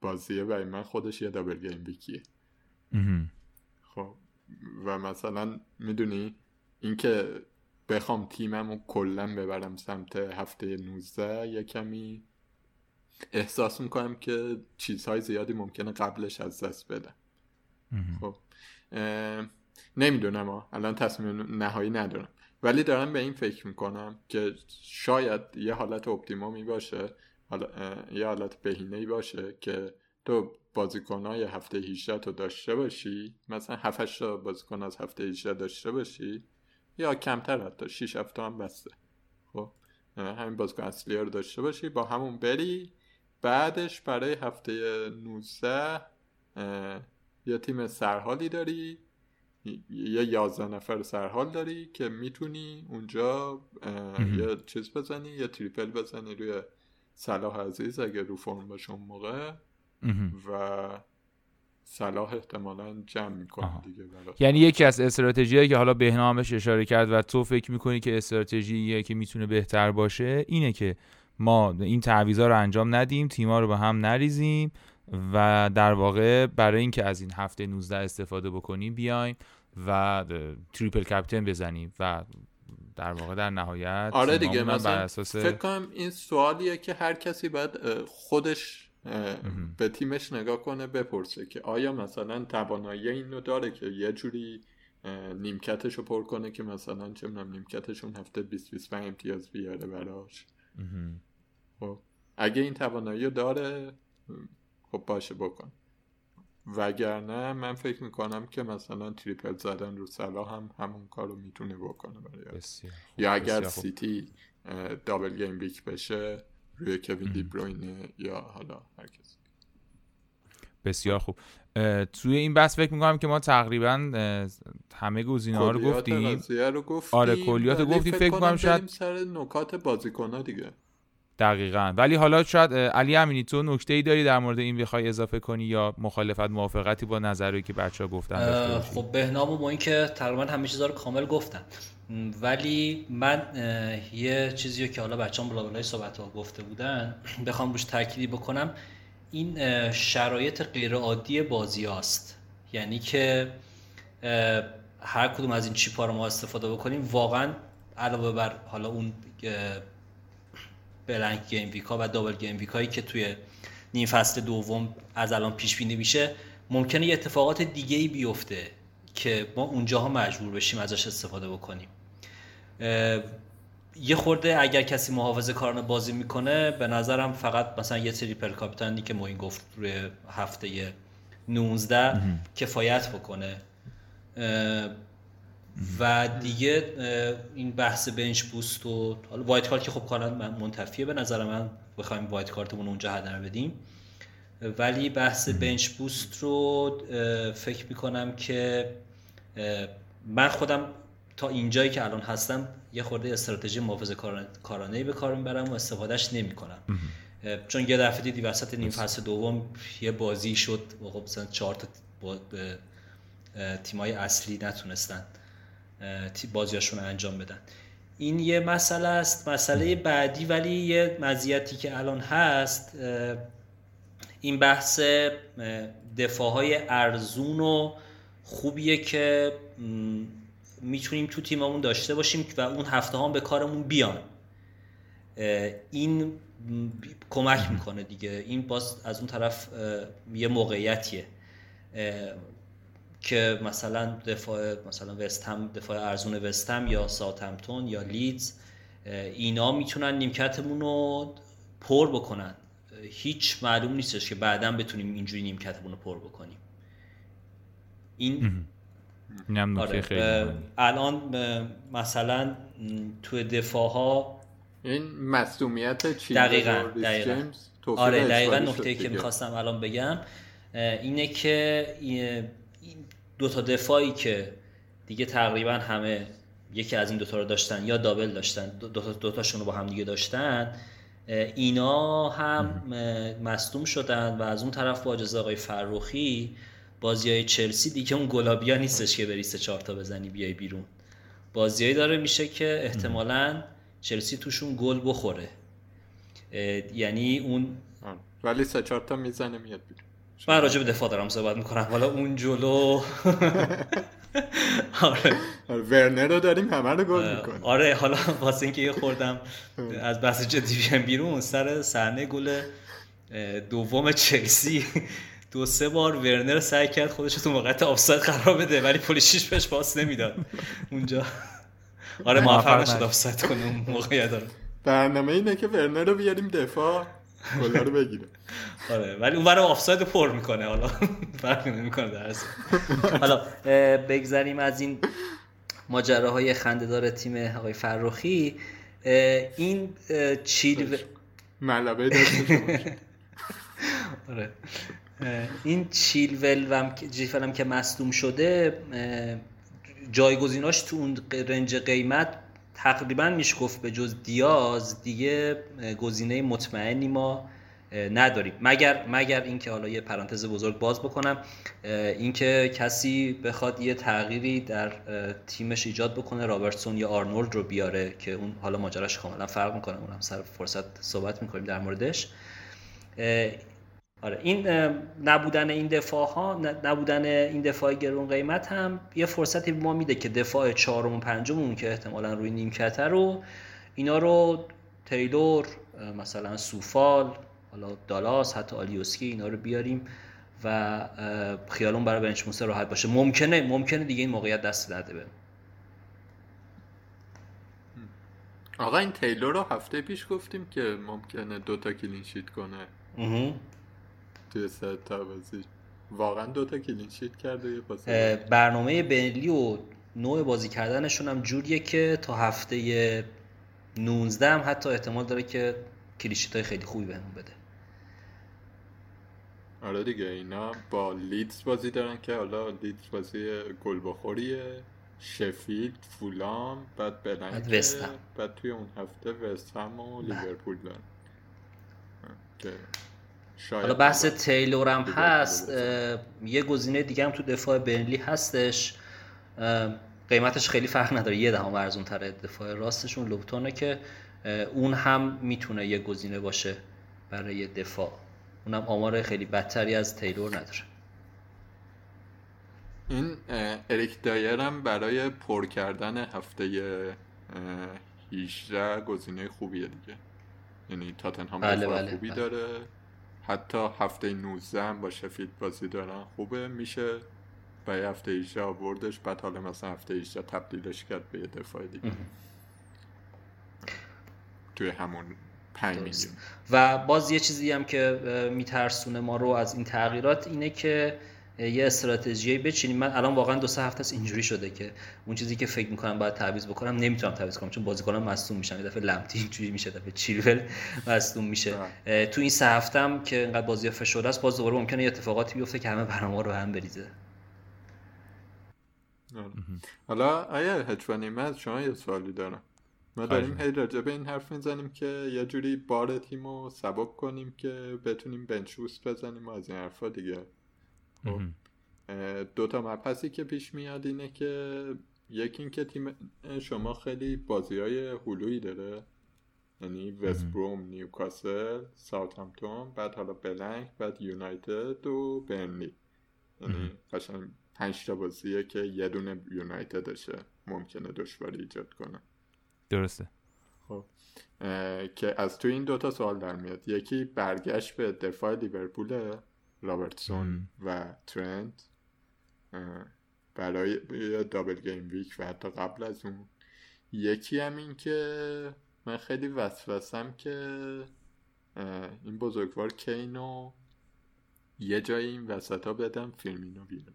بازیه برای من خودش یه دابل گیم بیکیه خب و مثلا می‌دونی اینکه بخوام تیمم رو کلا ببرم سمت هفته 19 یه کمی احساس می‌کنم که چیزهای زیادی ممکنه قبلش از دست بدم خب. نمی‌دونم الان تصمیم نهایی ندارم. ولی دارم به این فکر می‌کنم که شاید یه حالت اپتیمومی باشه یه حالت بهینه باشه که تو بازیکن های هفته 18 تو داشته باشی مثلا 7 تا بازیکن از هفته 18 داشته باشی یا کمتر حتی 6 هفته هم بسته. خب. همین بازیکن اصلی رو داشته باشی با همون بری بعدش برای هفته 19 یه تیم سرحالی داری یه یازده نفر سرحال داری که می‌تونی اونجا یه چیز بزنی یه تریپل بزنی روی صلاح عزیز اگه رو فرم باشه اون موقع. و صلاح احتمالا جمع می‌کنه دیگه یعنی یکی از استراتژی که حالا بهنامش اشاره کرد و تو فکر می‌کنی که استراتژی که می‌تونه بهتر باشه اینه که ما این تعویضا رو انجام ندیم تیما رو به هم نریزیم و در واقع برای اینکه از این هفته 19 استفاده بکنیم بیایم و تریپل کپتن بزنیم و در واقع در نهایت آره دیگه مثلا بر اساس فکر کنم این سوالیه که هر کسی باید خودش. به تیمش نگاه کنه بپرسه که آیا مثلا توانایی اینو داره که یه جوری نیمکتش رو پر کنه که مثلا چه می‌دونم نیمکتشون هفته 20 25 امتیاز بیاره براش. خب اگه این توانایی رو داره خب باشه بکن. وگرنه من فکر می‌کنم که مثلا triple زدن رو صلاح هم همون کار رو می‌تونه بکنه برای یا اگر. سیتی double game week بشه روی کوین دی بروینه یا حالا هر کسی. بسیار خوب. توی این بحث فکر می‌کنم که ما تقریبا همه گزینه ها رو گفتیم. قضیه رو گفتیم آره، کلیات رو گفتیم. فکر کنم شاید- بریم سر نکات بازیکن دیگه. دقیقا. ولی حالا شاید علی امینی تو نکته ای داری در مورد این بخوای اضافه کنی یا مخالفت موافقتی با نظری که بچه ها گفتن؟ خب بهنام و ما این که تقریبا همه چیزا رو کامل گفتن ولی من یه چیزی رو که حالا بچه‌ام بلابلای صحبت ها گفته بودن بخوام روش تأکیدی بکنم. این شرایط غیر عادی بازی هاست. یعنی که هر کدوم از این chip ا رو ما استفاده بکنیم واقعا علاوه بر حالا اون blank game week ها و double game week هایی که توی نیم فصل دوم از الان پیش بینی میشه ممکنه یه اتفاقات دیگه ای بیفته که ما اونجاها مجبور بشیم ازش استفاده بکنیم. یه خورده اگر کسی محافظه کارانه بازی می‌کنه به نظرم فقط مثلا یه triple کاپیتانی که معین گفت روی هفته 19 کفایت بکنه. و دیگه این بحث بنچ بوست و حالا وایت کارت که خب کلا من منتفیه به نظر من بخوایم وایت کارتمون اونجا هدر بدیم. ولی بحث بنچ بوست رو فکر می‌کنم که من خودم تا اینجایی که الان هستم یه خورده استراتژی محافظه کارانه به کار می‌برم و استفادهش نمی‌کنم. چون یه دفعه دیدی وسط نیم فصل دوم یه بازی شد و خب مثلا چهار تا تیمای اصلی نتونستن. اه، تی- بازیاشون انجام بدن. این یه مسئله است. مسئله بعدی ولی یه مزیتی که الان هست این بحث دفاع های ارزون و خوبیه که می‌تونیم تو تیممون داشته باشیم و اون هفته هم به کارمون بیان. این کمک می‌کنه دیگه. این باز از اون طرف یه موقعیتیه. که مثلا دفاع مثلا وست هم دفاع ارزون وست هم یا ساوثهمپتون یا لیدز اینا می‌تونن نیمکتمون رو پر بکنن هیچ معلوم نیستش که بعدا بتونیم اینجوری نیمکتمون رو پر بکنیم این آره خیلی. الان مثلا تو دفاع ها این مصدومیت چی دقیقاً، دقیقاً. آره دقیقا نکته که. می‌خواستم الان بگم اینه که این دو تا دفاعی که دیگه تقریبا همه یکی از این دوتا رو داشتن یا دابل داشتن دو, دو, تا- دو تاشون رو با هم دیگه داشتن اینا هم مصدوم شدن و از اون طرف با اجازه آقای فرخی بازی های چلسی دیگه اون گلابیا نیستش که بری سه چهار تا بزنی بیای بیرون. بازیایی داره میشه که احتمالا چلسی توشون گل بخوره. یعنی اون. ولی سه چهار تا می‌زنه میاد بیرون. من راجع به دفاع دارم صحبت می‌کنم. حالا اون جلو. آره. آره، ورنر رو داریم همه رو گل می‌کنه آره حالا واسه اینکه یه خوردم از بحث جدی بیام بیرون سر صحنه گل دوم چلسی. دو سه بار ورنر سعی کرد خودش رو تو موقعیت آفساید قرار بده ولی پولیشیچ بهش پاس نمی‌داد. اونجا. آره موفق نشد نشد. آفساید کنه اون موقعیت رو. برنامه اینه که ورنر رو بیاریم دفاع. گلا رو بگیره آره ولی اون برای آفساید پر می‌کنه حالا فرقی نمی‌کنه در اصل. حالا بگذریم از این ماجراهای خندهدار تیم آقای فرخی اه، این چیل ملبه. آره. این چیلول هم که جیفل هم که مصدوم شده جایگزیناش تو اون رنج قیمت تقریبا میشه گفت به جز دیاز دیگه گزینه مطمئنی ما نداریم. مگر مگر اینکه حالا یه پرانتز بزرگ باز بکنم اینکه کسی بخواد یه تغییری در تیمش ایجاد بکنه رابرتسون یا آرنولد رو بیاره که اون حالا ماجراش کاملا فرق می‌کنه. اونم سر فرصت صحبت می‌کنیم در موردش. آره این نبودن این دفاع ها نبودن این دفاع گرون قیمت هم یه فرصتی به ما میده که دفاع چهارم و پنجمون که احتمالا روی نیمکته رو اینا رو تیلور مثلا سوفال حالا دالاس حتی آلیوسکی اینا رو بیاریم و خیالون برای بنچ راحت باشه. ممکنه ممکنه دیگه این موقعیت دست نده به آقا این تیلور رو هفته پیش گفتیم که ممکنه دوتا کلین شیت کنه. توی سه تا بازی واقعا دوتا کلین شیت کرده یه برنامه بنلی و نوع بازی کردنشون هم جوریه که تا هفته 19 هم حتی احتمال داره که کلیشیت های خیلی خوبی بهمون بده. آره دیگه اینا با لیدز بازی دارن که حالا لیدز بازی گل بخوریه شفیلد فولام بعد بلنک بعد توی اون هفته وست هم و لیورپول دارن. حالا بحث تیلور هم هست یه گزینه دیگه هم تو دفاع بنلی هستش. قیمتش خیلی فرق نداره یه دهم ارزون تره دفاع راستشون لوبتونه که اون هم می‌تونه یه گزینه باشه برای دفاع. اونم آمار خیلی بدتری از تیلور نداره. این اریک دایر هم برای پر کردن هفته 18 گزینه خوبیه دیگه. یعنی تاتنهام بله بله خوبی بله. داره. حتی هفته 19 هم با شفید بازی دارن. خوبه؟ میشه. و هفته 18 آوردش بعد حالا مثلا هفته 18 تبدیلش کرد به یه دفاع دیگه. توی همون 5 میلیون. و باز یه چیزی هم که میترسونه ما رو از این تغییرات اینه که یه استراتژی بچینیم. من الان واقعا دو سه هفته است اینجوری شده که اون چیزی که فکر می‌کنم باید تعویض بکنم نمی‌تونم تعویض کنم. چون بازیکنان مصدوم میشن. یه دفعه لمتی اینجوری میشه دفعه چیلول مصدوم میشه. تو این سه هفتم که انقدر بازی فشرده است باز دوباره ممکنه اتفاقاتی بیفته که همه برنامه رو هم بریزه. حالا آیا هجوانی من شما یه سوالی دارم. ما داریم هی راجع به این حرف می‌زنیم که یه جوری بار تیم رو سبک کنیم که بتونیم بنچوس بزنیم و از این حرفا دیگه. دو تا مبحثی که پیش میاد اینه که یکی اینکه تیم شما خیلی بازی های هلویی داره. یعنی وست بروم نیوکاسل ساوثهامپتون بعد حالا بلنک بعد یونایتد و برنلی. یعنی قشنگ پنج تا بازیه که یه دونه یونایتدشه. ممکنه دشواری ایجاد کنه. درسته. خب. که از تو این دوتا سوال در میاد. یکی برگشت به دفاع لیورپول رابرتسون و ترنت برای دابل گیم ویک و حتی قبل از اون. یکی هم این که من خیلی وسوسم که این بزرگوار کینو یه جای این وسط ها بدم فیلمینو بیرون.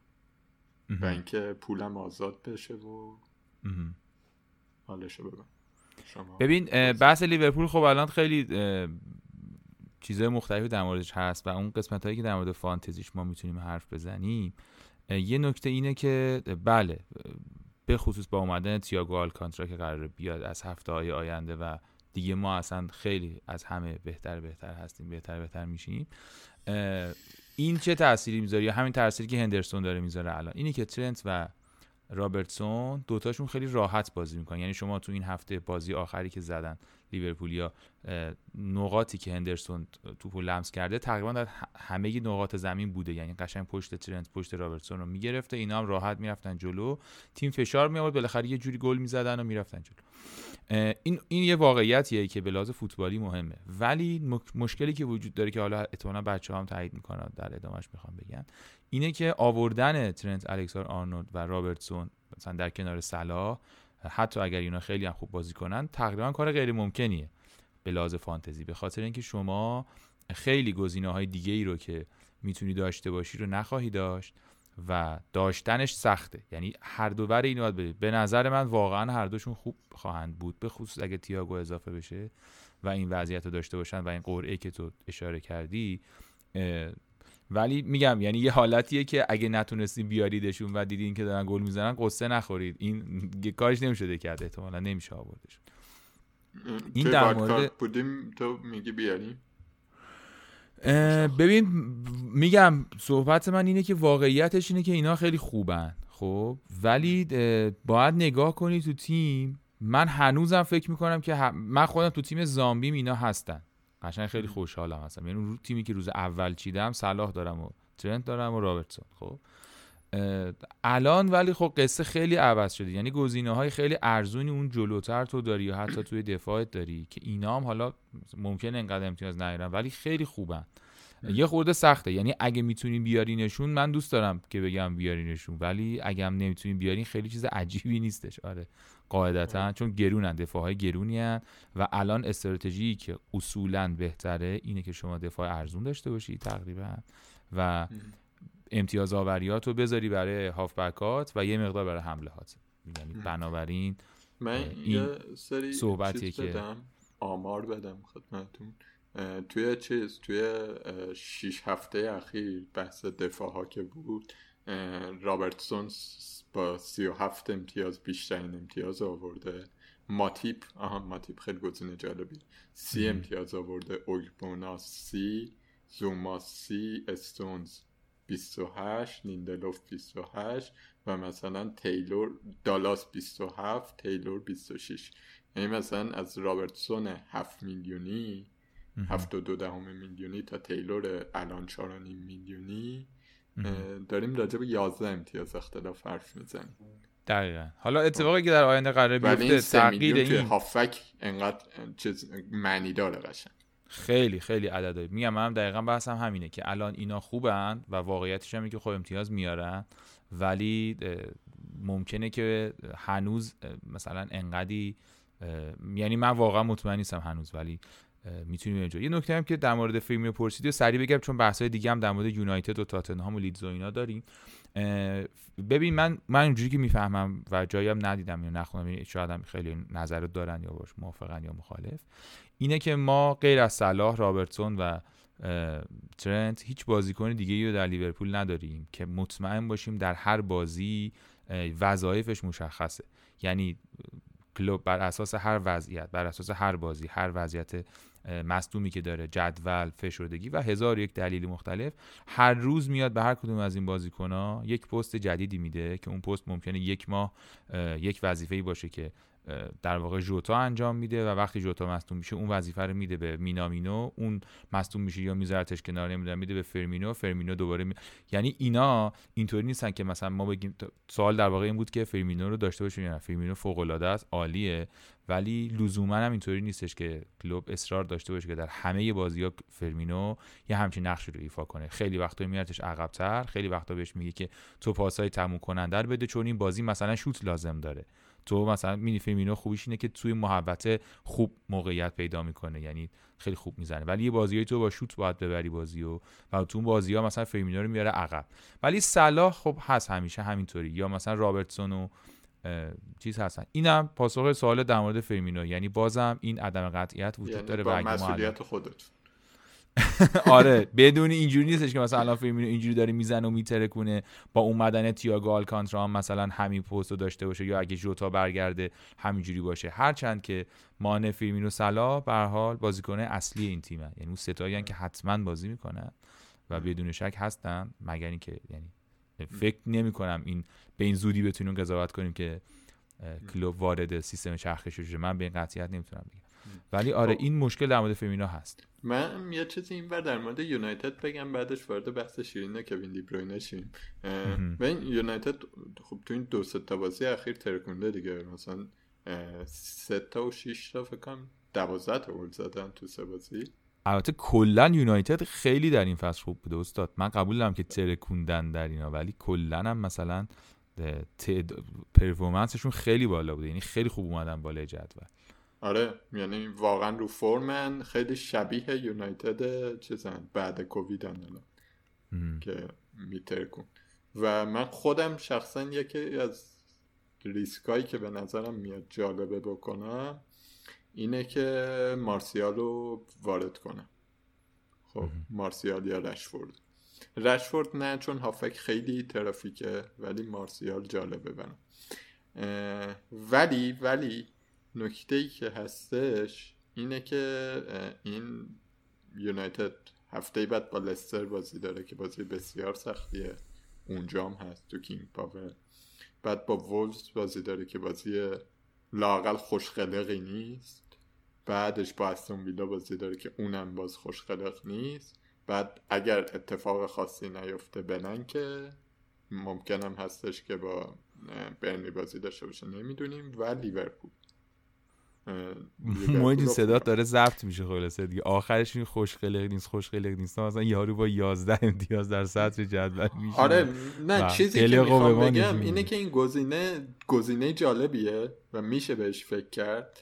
و اینکه پولم آزاد بشه و حالشو ببن ببین بحث لیورپول خب الان خیلی چیزهای مختلفی در موردش هست و اون قسمت هایی که در مورد فانتزیش ما می‌تونیم حرف بزنیم یه نکته اینه که بله به خصوص با اومدن تییاگو آلکانترا که قرار بیاد از هفته های آینده و دیگه ما اصلا خیلی از همه بهتر بهتر هستیم بهتر بهتر میشیم این چه تأثیری می‌ذاره؟ یا همین تأثیری که هندرسون داره می‌ذاره الان؟ اینی که ترنت و رابرتسون دوتاشون خیلی راحت بازی می‌کنن. یعنی شما تو این هفته بازی آخری که زدن لیورپولیا نقاطی که هندرسون توپو لمس کرده تقریبا در همه نقاط زمین بوده. یعنی قشنگ پشت ترنت پشت رابرتسون رو می‌گرفته. اینا هم راحت می‌رفتن جلو. تیم فشار می آورد بالاخره یه جوری گل می‌زدن و می‌رفتن جلو. این این یه واقعیتیه که به فوتبالی مهمه. ولی مشکلی که وجود داره که حالا احتمالاً بچه‌ها هم تایید می‌کنن در ادامهش می‌خوام بگن اینه که آوردن ترنت الکسار آرنولد و رابرتسون مثلا در کنار صلاح حتی اگر اینا خیلی هم خوب بازی کنن تقریبا کار غیر ممکنیه. به لحاظ فانتزی به خاطر اینکه شما خیلی گزینه های دیگه ای رو که می‌تونی داشته باشی رو نخواهی داشت و داشتنش سخته. یعنی هر دو بر اینو باید به نظر من واقعا هر دوشون خوب خواهند بود به خصوص اگه تییاگو اضافه بشه و این وضعیت رو داشته باشن و این قرعه که تو اشاره کردی ولی میگم یعنی یه حالتیه که اگه نتونستیم بیاریدشون و دیدین که دارن گل می‌زنن قصه نخورید. این کارش نمی‌شده کرد احتمالا نمیشه آوردشون. این در مورد بودیم تو میگی بیاریم ببین میگم صحبت من اینه که واقعیتش اینه که اینا خیلی خوبن خب؟ ولی باید نگاه کنی تو تیم. من هنوزم فکر می‌کنم که من خودم تو تیم زامبیم اینا هستن. قشنگ خیلی خوشحالم هستم. یعنی اون تیمی که روز اول چیدم صلاح دارم و ترنت دارم و رابرتسون. خب. الان ولی خب قصه خیلی عوض شده. یعنی گزینه های خیلی ارزونی اون جلوتر تو داری یا حتی توی دفاعت داری که اینا هم حالا ممکن انقدر امتیاز نگیرن ولی خیلی خوبن. یه خورده سخته. یعنی اگه می‌تونین بیارینشون من دوست دارم که بگم بیارینشون ولی اگه هم نمی‌تونین بیارین خیلی چیز عجیبی نیستش. آره. قاعدتا چون گرونن دفاع های گرونی هن. و الان استراتژی که اصولا بهتره اینه که شما دفاع ارزون داشته باشی تقریبا. و امتیاز آوریات رو بذاری برای هافبکات و یه مقدار برای حمله هات. یعنی بنابراین من این سری صحبتیه که آمار بدم خدمتون توی چیز توی شیش هفته اخیر بحث دفاع ها که بود رابرتسون با سی و هفت امتیاز بیشترین امتیاز آورده ماتیپ. آها ماتیپ خیلی گزینه جالبی. سی امتیاز آورده اوگبونا سی زوما سی استونز 28 نیندلوف 28 و مثلا تیلور دالاس 27 تیلور 26 یعنی مثلا از رابرتسون 7 میلیونی 72 دهم میلیونی تا تیلور الان 4.5 میلیونی داریم راجع به 11 امتیاز اختلاف حرف می‌زنیم. دقیقا. حالا اتفاقی که در آینده قرار بیفته تغییر این هافک انقدر چیز معنی داره قشنگ. خیلی خیلی عدده. میگم منم دقیقا بحثم همینه که الان اینا خوبن و واقعیتش هم که خب امتیاز میارن ولی ممکنه که هنوز مثلا انقدی یعنی من واقعا مطمئن نیستم هنوز ولی می‌تونیم اینجا. یه نکته هم که در مورد فیلم پرسیدی سریع بگم چون های دیگه هم در مورد یونایتد و تاتنهام و لیدز و اینا داریم. ببین من من اونجوری که می‌فهمم و جایی هم ندیدم یا نخونم یعنی شاید هم خیلی نظرت دارن یا باش موافقن یا مخالف اینه که ما غیر از صلاح رابرتسون و ترنت هیچ بازیکن دیگه رو در لیورپول نداریم که مطمئن باشیم در هر بازی وظایفش مشخصه. یعنی کلوب بر اساس هر وضعیت بر اساس هر بازی هر وضعیت مصدومی که داره جدول فشردگی و هزار یک دلیل مختلف. هر روز میاد به هر کدوم از این بازیکن یک پست جدیدی میده که اون پست ممکنه یک ماه یک وظیفه‌ای باشه که در واقع جوتا انجام میده و وقتی جوتا مصدوم میشه اون وظیفه رو میده به مینامینو. اون مصدوم میشه یا میذارتش کنار نمی‌دونم میده به فرمینو. فرمینو دوباره می... یعنی اینا اینطوری نیستن که مثلا ما بگیم سوال در واقع این بود که فرمینو رو داشته باشیم یا نه. فرمینو فوق العاده است عالیه. ولی لزوما هم اینطوری نیستش که کلوب اصرار داشته باشه که در همه بازی ها فرمینو یه همچین نقشی رو ایفا کنه. خیلی وقتا میارتش عقبتر خیلی وقتا بهش میگه که تو پاسای تموم کننده بده چون این بازی مثلا شوت لازم داره. تو مثلا مینی فیمینو خوبیش اینه که توی محوطه خوب موقعیت پیدا می‌کنه یعنی خیلی خوب می‌زنه. ولی یه بازی تو با شوت باید ببری بازی و و تو اون بازی ها مثلا فیرمینو رو میاره عقب. ولی صلاح خب هست همیشه همینطوری. یا مثلا رابرتسون و چیز هستن. اینم پاسخ سوال در مورد فیرمینو یعنی بازم این عدم قطعیت وجود یعنی داره با مسئولیت خودت. آره بدون اینجوری نیستش که مثلا الان فیرمینو اینجوری داره می‌زنه و میترکونه. با اومدن تییاگو آلکانترا هم مثلا همین پست رو داشته باشه یا اگه جوتا برگرده همینجوری باشه. هرچند که مانع فیلمینو سلا به حال بازیکن اصلی این تیمه. یعنی اون ستایی که حتما بازی می‌کنن و بدون شک هستن. مگر اینکه یعنی فکر نمی کنم این به این زودی بتونیم قضاوت کنیم که کلوب وارد سیستم چرخش شده من به این قطعیت نمی‌تونم بگم. ولی آره خب. این مشکل در مورد فیمینا هست. من یه چیزی این بر در مورد یونایتد بگم بعدش وارد بحث شیرینه کوین دی بروینه شیم و این یونایتد خب تو این دو سه تا بازی اخیر ترکونده دیگه. مثلا سه تا و 6 تا فکر کنم 12 تا گل زدن تو سه بازی. البته کلا یونایتد خیلی در این فصل خوب بوده استاد. من قبول دارم که ترکوندن در اینا ولی کلا هم مثلا پرفورمنسشون خیلی بالا بوده. یعنی خیلی خوب اومدن بالای جدول. آره یعنی واقعا رو فرمن خیلی شبیه یونایتد چیزن بعد کووید الان که میترکون. و من خودم شخصا یکی از ریسکایی که به نظرم میاد جالبه بکنم اینه که مارسیال رو وارد کنم. خب مارسیال یا رشفورد. رشفورد نه چون هافک خیلی ترافیکه ولی مارسیال جالبه برم ولی ولی نکته ای که هستش اینه که این یونایتد هفته بعد با لستر بازی داره که بازی بسیار سختیه. اونجا هم هست تو کینگ پاور بعد با وولز بازی داره که بازی لاقل خوشخلقی نیست. بعدش با استون ویلا بازی داره که اونم باز خوشقلق نیست. بعد اگر اتفاق خاصی نیفته بنن که ممکنم هستش که با برنی بازی داشته باشه. نمی‌دونیم. و لیورپول. موجی صدا داره ضبط میشه خلاصه دیگه. آخرش این خوشقلق نیست خوشقلق نیست. مثلا یارو با 11 امتیاز در سطر جدول میشه آره نه چیزی که می‌خوام بگم اینه که این گزینه گزینه جالبیه و میشه بهش فکر کرد.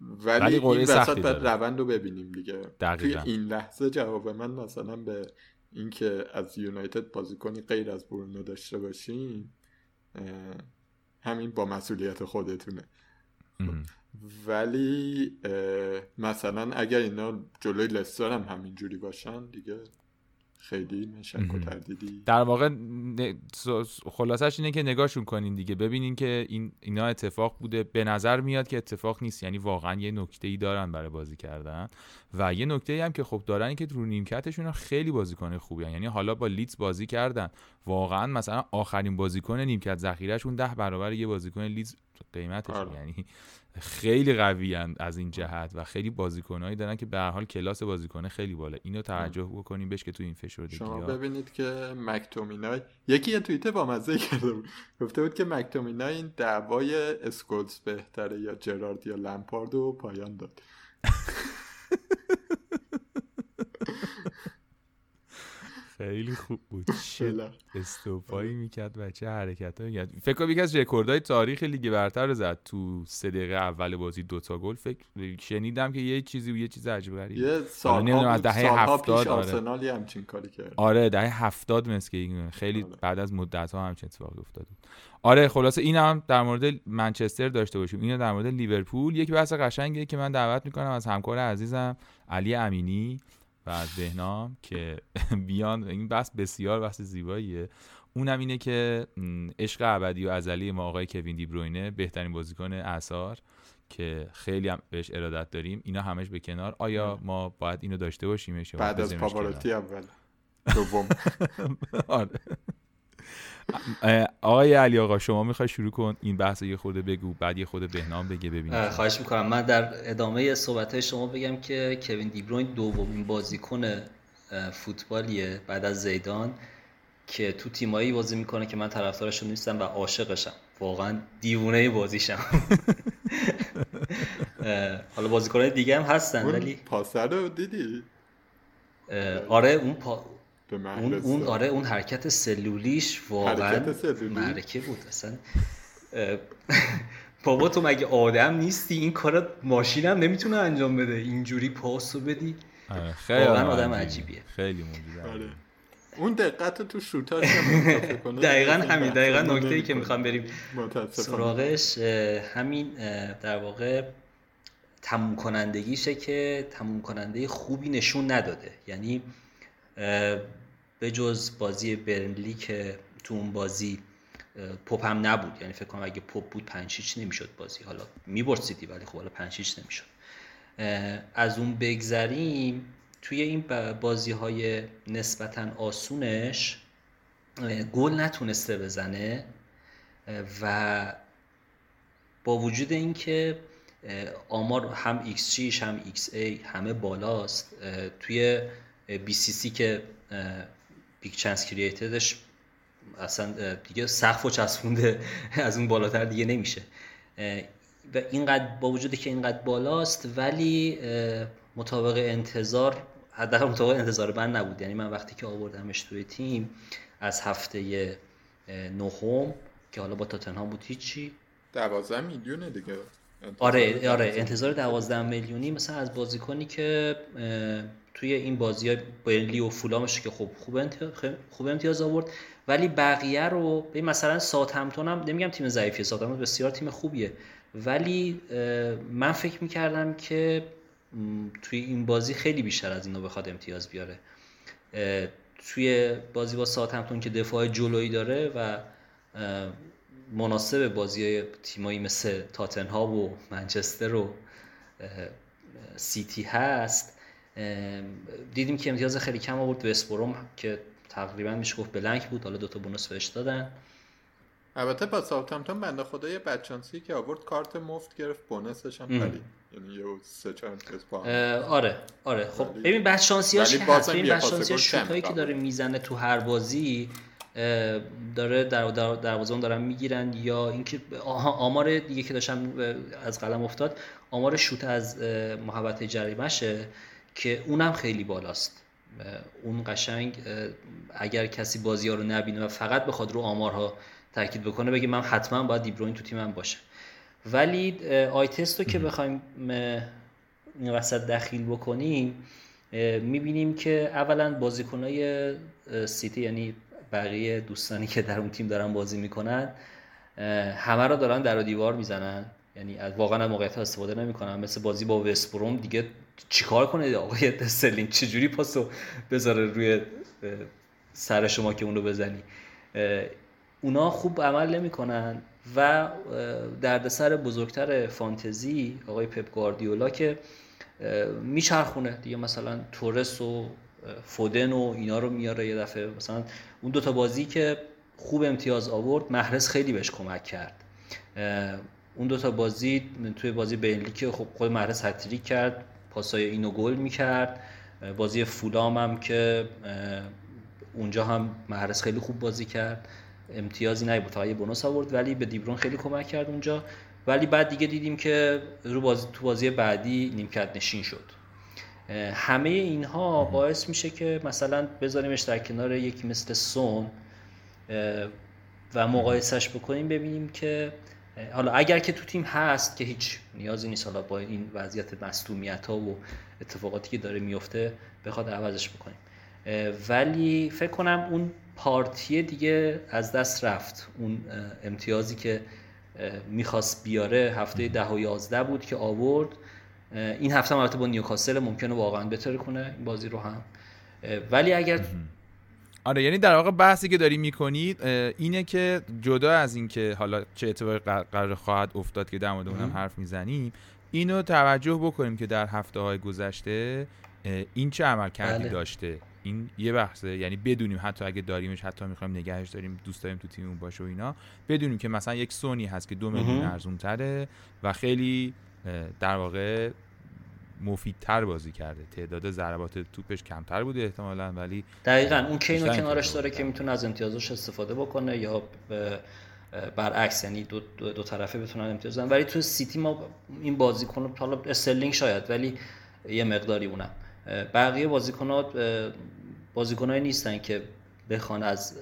ولی این وسط باید روند رو ببینیم دیگه. دقیقا. توی این لحظه جواب من مثلا به اینکه از یونایتد بازیکنی غیر از برونو داشته باشیم همین با مسئولیت خودتونه. ولی مثلا اگر اینا جلوی لستر هم همینجوری باشن دیگه خیلی شک و تردیدی. در واقع خلاصش اینه که نگاهشون کنین دیگه. ببینین که این اینا اتفاق بوده. به نظر میاد که اتفاق نیست. یعنی واقعا یه نکته ای دارن برای بازی کردن. و یه نکته ای هم که خب دارن که رو نیمکتشون خیلی بازیکن خوبی هن. یعنی حالا با لیدز بازی کردن. واقعا مثلا آخرین بازیکن نیمکت ذخیرهشون ده برابر یه بازیکن لیدز قیمتش آره. یعنی خیلی قوی از این جهت و خیلی بازیکنایی دارن که به هر حال کلاس بازیکنه خیلی بالا اینو توجه بکنیم بهش که تو این فشردگی شما ببینید که مکتومینای یکی یه توییته با مزه کرده بود. گفته بود که مکتومینای این دعوای اسکولز بهتره یا جرارد یا لمپارد و پایان داد. خیلی خوب بود. چه استوپایی می‌کرد و چه حرکت هایی فکر کنم یکی از رکوردهای تاریخ لیگ برتر رو زد تو سه دقیقه اول بازی دوتا گل. فکر شنیدم که یه چیزی و یه چیز عجیب غریب یه سال از دهه 70 آره. همچین کاری کرد. آره دهه 70 مثل که خیلی آره. بعد از مدت ها همچین اتفاقی افتاد آره خلاصه این هم در مورد منچستر داشته باشیم. اینو در مورد لیورپول. یک بحث قشنگه که من دعوت می‌کنم از همکار عزیزم علی امینی. و از بهنام که بیان این بحث بسیار بحث زیباییه. اونم اینه که عشق ابدی و ازلی ما آقای کوین دیبروینه بهترین بازیکن اثار که خیلی هم بهش ارادت داریم. اینا همش به کنار. آیا ما باید اینو داشته باشیم؟ بعد از پاواروتی اول دوم. آره. آقای علی آقا شما می‌خوای شروع کن این بحث یه خورده بگو بعد یه خورده بهنام بگه ببینیم خواهش می‌کنم. من در ادامه صحبت شما بگم که کوین دیبروین دومین بازیکن فوتبالیه بعد از زیدان که تو تیمایی بازی می‌کنه که من طرفدارشون نیستم و عاشقشم. واقعا دیوونه بازیشم. حالا بازیکنهای دیگه هم هستن ولی پاسر رو دیدی؟ آره اون پا... اون, اون آره اون حرکت سلولیش واقعا مرکه بود اصلا. بابا تو مگه آدم نیستی؟ این کارا ماشینم نمی‌تونه انجام بده. اینجوری پاسو بدی. آره، خیلی واقعا آدم عجیبیه. خیلی موجوده آره. اون دقت تو شوتاش دقیقا همین دقیقا نکته ای که می‌خوام بریم سراغش همین در واقع تموم کنندگیشه که تموم کننده خوبی نشون نداده. یعنی به جز بازی برنلی که تو اون بازی پپ هم نبود. یعنی فکر کنم اگه پپ بود پنج نمی‌شد بازی. حالا می‌برد سیتی ولی خب حالا پنج نمی‌شد. از اون بگذریم توی این بازی های نسبتا آسونش گل نتونسته بزنه و با وجود اینکه آمار هم XG هم XA همه بالاست توی BCC که big chance created ش اصلا دیگه سقف و چسبونده از اون بالاتر دیگه نمیشه. و اینقدر با وجودی که اینقدر بالاست ولی مطابق انتظار حداقل مطابق انتظار من نبود. یعنی من وقتی که آوردمش توی تیم از هفته نهم که حالا با تاتنهام بود هیچی. 12 میلیونه دیگه. آره آره انتظار 12 میلیونی مثلا از بازیکنی که توی این بازی های برنلی و فولامش که خب خوب, خوب امتیاز آورد. ولی بقیه رو به مثلا ساتمتون هم نمیگم تیم ضعیفیه ساتمتون بسیار تیم خوبیه. ولی من فکر می‌کردم که توی این بازی خیلی بیشتر از اینو بخواد امتیاز بیاره. توی بازی با ساتمتون که دفاع جلویی داره و مناسب بازی تیمایی مثل تاتنهام و منچستر سیتی هست. دیدیم که امتیاز خیلی کم آورد اسپروم که تقریبا میشه گفت blank بود. حالا دوتا bonus بهش دادن. البته با ساوثهمپتون بنده خدا یه بدشانسی که آورد کارت مفت گرفت bonus ش هم پرید یعنی یه سه چهار امتیاز با. آره آره. خب ببین بدشانسیاش ولی که بدشانسی پاس گل شوتایی که داره می‌زنه تو هر بازی داره در در دروازه‌بان دارن می‌گیرن. یا اینکه آمار دیگه که داشتم از قلم افتاد آمار شوت از محوطه جریمشه که اونم خیلی بالاست. اون قشنگ اگر کسی بازی ها رو نبینه و فقط بخواد رو آمارها تاکید بکنه بگه من حتما باید دیبروین تو تیمم باشه ولی آی تست رو که بخوایم این وسط دخیل بکنیم می‌بینیم که اولا بازیکنهای اه، سیتی یعنی بقیه دوستانی که در اون تیم دارن بازی می‌کنن همه رو دارن در و دیوار می‌زنن. یعنی از واقعا موقعیت استفاده نمی‌کنن. مثل بازی با وستبروم دیگه چیکار کنه آقای استرلینگ چجوری پاسو بذاره روی سر شما که اونو بزنی؟ اونا خوب عمل نمی‌کنن و اه، دردسر بزرگتر فانتزی آقای پپ گواردیولا که میچرخونه دیگه. مثلا تورس و فودن و اینا رو میاره یه دفعه. مثلا اون دوتا بازی که خوب امتیاز آورد محرز خیلی بهش کمک کرد. اون دوتا بازی توی بازی بینلی که خب خود محرز هتریک کرد. پاسای اینو گل می‌کرد. بازی فولام هم که اونجا هم محرز خیلی خوب بازی کرد. امتیازی نبود. فقط یه بونوس آورد ولی به دیبرون خیلی کمک کرد اونجا. ولی بعد دیگه دیدیم که رو بازی تو بازی بعدی نیمکت نشین شد. همه اینها باعث میشه که مثلا بذاریمش در کنار یکی مثل سون و مقایسش بکنیم ببینیم که حالا اگر که تو تیم هست که هیچ نیازی نیست حالا با این وضعیت مصدومیت ها و اتفاقاتی که داره میفته بخواد عوضش بکنیم. ولی فکر کنم اون پارتی دیگه از دست رفت. اون امتیازی که می‌خواست بیاره هفته ده و یازده بود که آورد. این هفته هم البته با نیوکاسل ممکنه واقعا بهتر کنه این بازی رو هم. ولی اگر آره یعنی در واقع بحثی که داری می‌کنید اینه که جدا از اینکه حالا چه اتفاقی قر- قرار خواهد افتاد که در مورد اونم حرف می‌زنیم اینو توجه بکنیم که در هفته های گذشته این چه عمل کردی بله. داشته این یه بحثه یعنی بدونیم حتی اگه داریمش حتی می‌خوایم نگهش داریم دوست داریم تو تیممون باشه و اینا بدونیم که مثلا یک سونی هست که دو میلیون. ارزون تره و خیلی در واقع مفیدتر بازی کرده. تعداد ضربات توپش کمتر بوده احتمالا ولی دقیقا اون کینو کنارش داره. که می‌تونه از امتیازش استفاده بکنه یا برعکس یعنی دو, دو, دو طرفه بتونن امتیاز ولی تو سیتی ما این بازیکن حالا استرلینگ شاید ولی یه مقداری اونم. بقیه بازیکنات بازیکنایی نیستن که بخوان از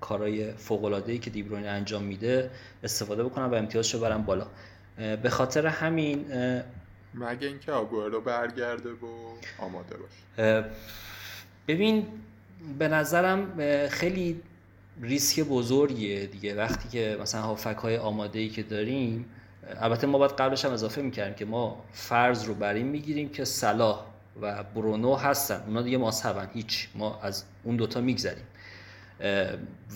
کارهای فوق العاده که دیبروین انجام میده استفاده بکنن و امتیازشو برن بالا. به خاطر همین مگه اینکه آگوئرو برگرده و آماده باشه. ببین به نظرم خیلی ریسک بزرگیه دیگه. وقتی که مثلا هافک های آماده ای که داریم البته ما باید قبلش هم اضافه می‌کردیم که ما فرض رو بر این می‌گیریم که صلاح و برونو هستن. اونا دیگه ماسبن هیچ. ما از اون دوتا میگذریم.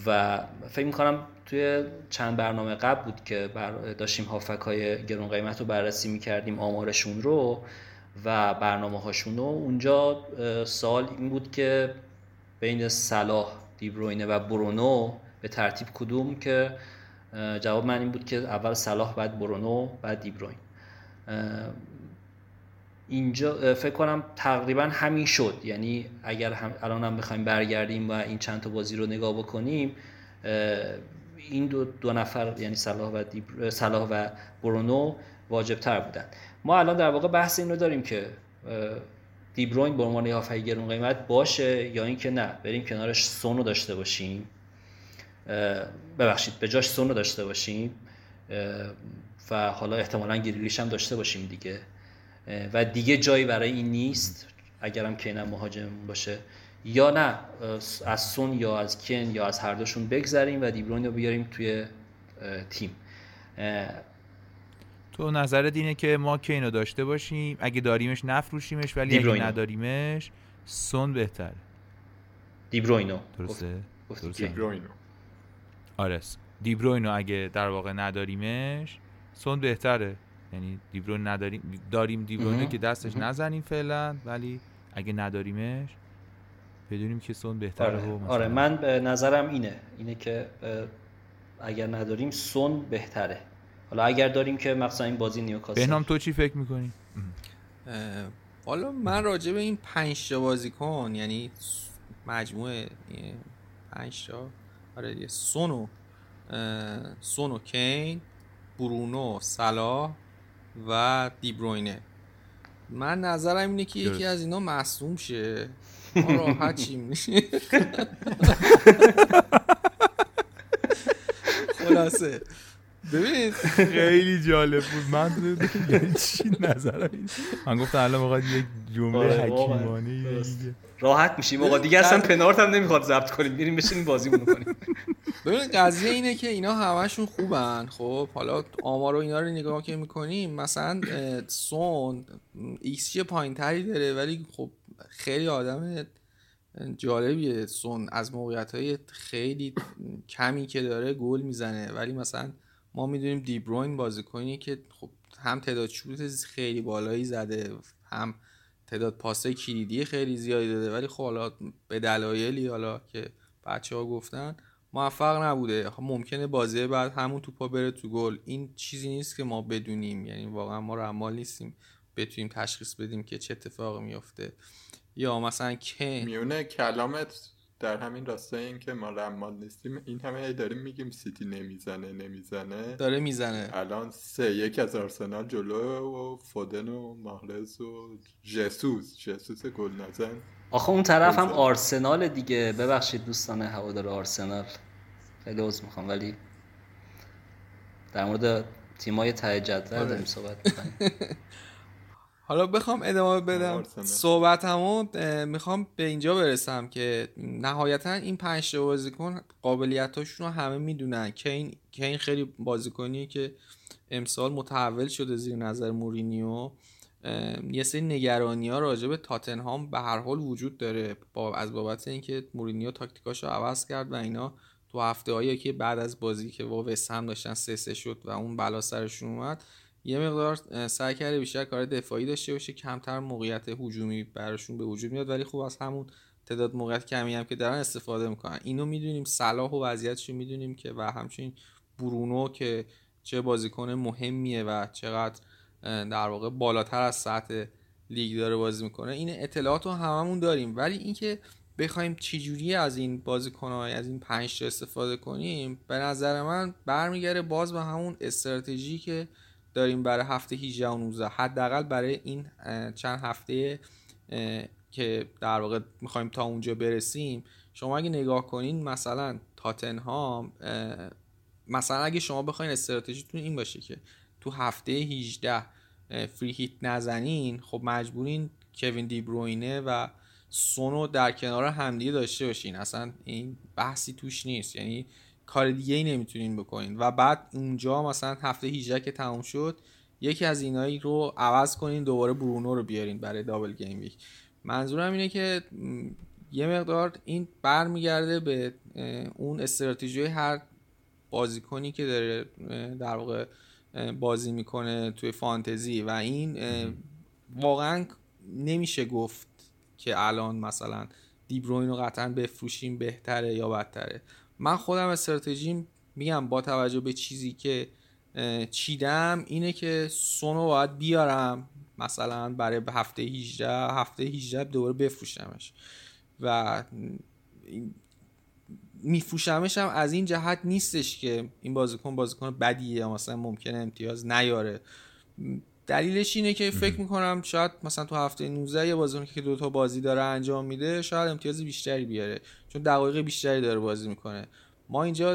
و فکر می‌کنم توی چند برنامه قبل بود که بر داشتیم هافک های گرون قیمت رو بررسی می‌کردیم آمارشون رو و برنامه هاشون رو. اونجا اه، سوال این بود که بین صلاح دیبروینه و برونو به ترتیب کدوم که جواب من این بود که اول صلاح بعد برونو بعد دیبروین. اینجا فکر کنم تقریبا همین شد. یعنی اگر هم الان هم بخوایم برگردیم و این چند تا بازی رو نگاه بکنیم این دو, دو نفر یعنی صلاح و دیبر... صلاح و برونو واجب تر بودن. ما الان در واقع بحث این رو داریم که دیبروین به عنوان هافک گرون قیمت باشه یا اینکه نه. بریم کنارش سون رو داشته باشیم. ببخشید به جاش سون رو داشته باشیم. و حالا احتمالا گریلیش هم داشته باشیم دیگه. و دیگه جایی برای این نیست. اگرم کینم مهاجم باشه. یا نه از سون یا از کن یا از هر دوشون بگذریم و دیبروین رو بیاریم توی تیم تو نظرت اینه که ما که اینو داشته باشیم اگه داریمش نفروشیمش ولی دیبروینو. اگه نداریمش سون بهتره دیبروینو درسته درسته. کین. دیبروینو آره دیبروینو اگه در واقع نداریمش سون بهتره یعنی دیبروین نداریم داریم دیبروینو. که دستش. نزنیم فعلا ولی اگه نداریمش بدونیم که سون بهتره آره, و آره. من به نظرم اینه. اینه که اگر نداریم سون بهتره. حالا اگر داریم که مثلا این بازی نیوکاسل. بهنام تو چی فکر می‌کنی؟ حالا من راجع به این پنج تا بازیکن یعنی مجموعه پنج تا آره سونو سونو کین برونو سلا و دیبروینه من نظرم اینه که یکی از اینا مصوم شه. ما میشه خلاصه. ببین خیلی جالب بود. من یعنی چی نظرم من گفتم الان واقعا یک جمله آره، حکیمانه راحت میشیم. آقا دیگه اصلا پنارت هم نمی‌خواد ضبط کنیم. بریم بشینیم بازی کنیم. ببین قضیه اینه که اینا همشون خوبن. خب حالا آمار و اینا رو نگاه که می‌کنیم مثلا سون x پایین تری داره؟ ولی خب خیلی آدم جالبیه. سون از موقعیت های خیلی کمی که داره گل می‌زنه. ولی مثلا ما می‌دونیم دیبروین بازیکنی که خب هم تعداد شوت خیلی بالایی زده هم تعداد پاس کلیدی خیلی زیادی داده. ولی خب حالا به دلایلی حالا که بچه ها گفتن موفق نبوده. خب ممکنه بازی بعد همون توپا بره تو گل. این چیزی نیست که ما بدونیم. یعنی واقعا ما رمال نیستیم بتونیم تشخیص بدیم که چه اتفاقی میفته یا مثلا که میونه کلامت در همین راستای این که ما رمال نیستیم. این همه داریم میگیم سیتی نمی‌زنه نمی‌زنه. داره می‌زنه. الان سه یک از آرسنال جلو و فودن و ماهرز و جسوس. جسوس گل نزن. آخه اون طرف هم آرسنال دیگه. ببخشید دوستان هوادار آرسنال. خیلی عذر می‌خوام ولی در مورد تیمای ته جدول آره. داریم صحبت می‌کنیم. حالا بخوام ادامه بدم. آرسنال. صحبت همون می‌خوام به اینجا برسم که نهایتا این پنج تا بازیکن قابلیتاشون رو همه می‌دونن. که این که این خیلی بازیکنیه که امسال متحول شده زیر نظر مورینیو. یه سری نگرانی ها راجع به تاتنهام به هر حال وجود داره با از بابت اینکه مورینیو تاکتیکاشو عوض کرد و اینا تو هفته هایی که بعد از بازی که با وست هم داشتن سه سه شد و اون بلا سرشون اومد یه مقدار سعی کرده بیشتر کار دفاعی داشته باشه کمتر موقعیت هجومی براشون به وجود میاد ولی خب از همون تعداد موقعیت کمی هم که دارن استفاده می‌کنن. اینو می‌دونیم صلاح و وضعیتش رو می‌دونیم که و همچنین برونو که چه بازیکن مهمیه و چقدر در واقع بالاتر از سطح لیگ داره بازی می‌کنه این اطلاعات رو هممون داریم. ولی اینکه بخوایم چجوری از این بازیکن‌های از این پنج استفاده کنیم به نظر من برمیگره باز به همون استراتژی که داریم برای هفته 18 و 19 حداقل برای این چند هفته که در واقع می‌خوایم تا اونجا برسیم شما اگه نگاه کنین مثلا تاتنهام مثلا اگه شما بخواین استراتژیتون این باشه که تو هفته 18 اه، فری هیت نزنین خب مجبورین کوین دی بروینه و سونو در کنار همدیگه داشته باشین. اصلا این بحثی توش نیست. یعنی کار دیگه ای نمی‌تونین بکنین. و بعد اونجا مثلا هفته 18 که تموم شد یکی از اینایی رو عوض کنین دوباره برونو رو بیارین برای دابل گیم ویک. منظورم اینه که یه مقدار این برمیگرده به اون استراتژی هر بازیکنی که داره در واقع بازی می‌کنه توی فانتزی. و این واقعا نمیشه گفت که الان مثلا دیبروین رو قطعا بفروشیم بهتره یا بدتره. من خودم استراتژیم میگم با توجه به چیزی که چیدم اینه که سونو باید بیارم مثلا برای هفته 18 هفته 18 دوباره بفروشمش. و میفروشمش هم از این جهت نیستش که این بازیکن بازیکن بدیه مثلا ممکنه امتیاز نیاره. دلیلش اینه که فکر می‌کنم شاید مثلا تو هفته 19 یه بازیکن که دو تا بازی داره انجام میده شاید امتیاز بیشتری بیاره چون دقایق بیشتری داره بازی می‌کنه. ما اینجا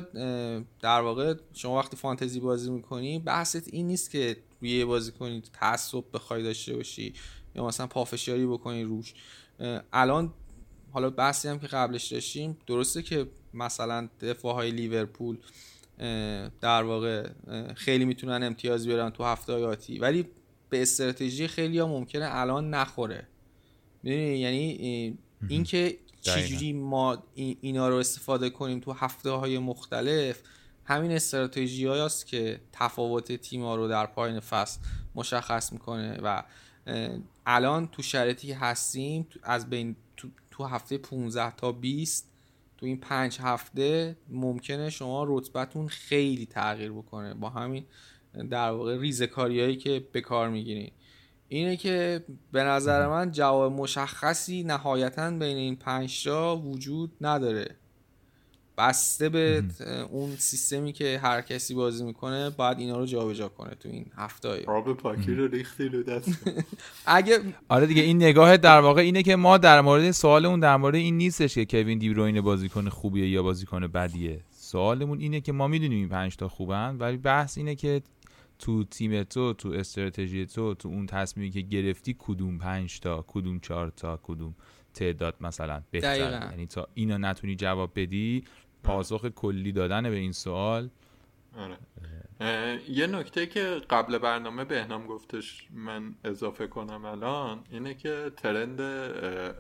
در واقع شما وقتی فانتزی بازی می‌کنی بحثت این نیست که روی یه بازیکنی تعصب بخوای داشته باشی یا مثلا پافشاری بکنی روش. الان حالا بحثی هم که قبلش داشتیم درسته که مثلا دفاع های لیورپول در واقع خیلی می‌تونن امتیاز بیارن تو هفته آتی ولی به استراتژی خیلی ها ممکنه الان نخوره. می‌دونی؟ یعنی اینکه چجوری ما این- اینا رو استفاده کنیم تو هفته های مختلف همین استراتژی هاست که تفاوت تیم ها رو در پایین فصل مشخص می‌کنه و الان تو شرایطی که هستیم از بین تو, تو هفته 15 تا 20 تو این پنج هفته ممکنه شما رتبتون خیلی تغییر بکنه. با همین در واقع ریزکاری هایی که به کار می‌گیرین اینه که به نظر من جواب مشخصی نهایتا بین این پنج وجود نداره. بسته به اون سیستمی که هر کسی بازی می‌کنه باید اینا رو جابجا کنه تو این هفته آب پاکی رو ریختی رو دست. اگه آره دیگه این نگاه در واقع اینه که ما در مورد سوالمون در مورد این نیستش که کوین دیبروین بازیکن خوبیه یا بازیکن بدیه. سوالمون اینه که ما می‌دونیم این پنج تا خوبن ولی بحث اینه که تو تیم تو تو استراتژی تو تو اون تصمیمی که گرفتی کدوم پنج تا کدوم چهار تا کدوم تعداد مثلا بهتر یعنی تا اینو نتونی جواب بدی پاسخ کلی دادن به این سوال. آره. یه نکته که قبل برنامه بهنام گفتش من اضافه کنم الان اینه که ترند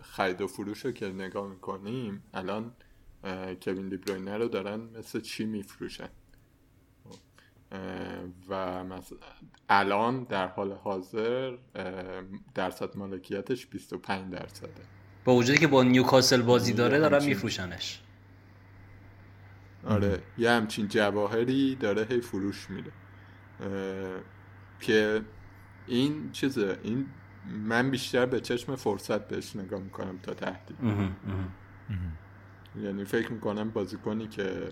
خرید و فروش رو که نگاه می‌کنیم الان کوین دیبروینه رو دارن مثل چی میفروشن؟ و مثلا الان در حال حاضر درصد مالکیتش 25 درصده. با وجودی که با نیوکاسل بازی داره دارن میفروشنش. آره یه همچین جواهری داره هی فروش میره که این چیزه این من بیشتر به چشم فرصت بهش نگاه می‌کنم تا تهدید. یعنی فکر می‌کنم بازیکنی که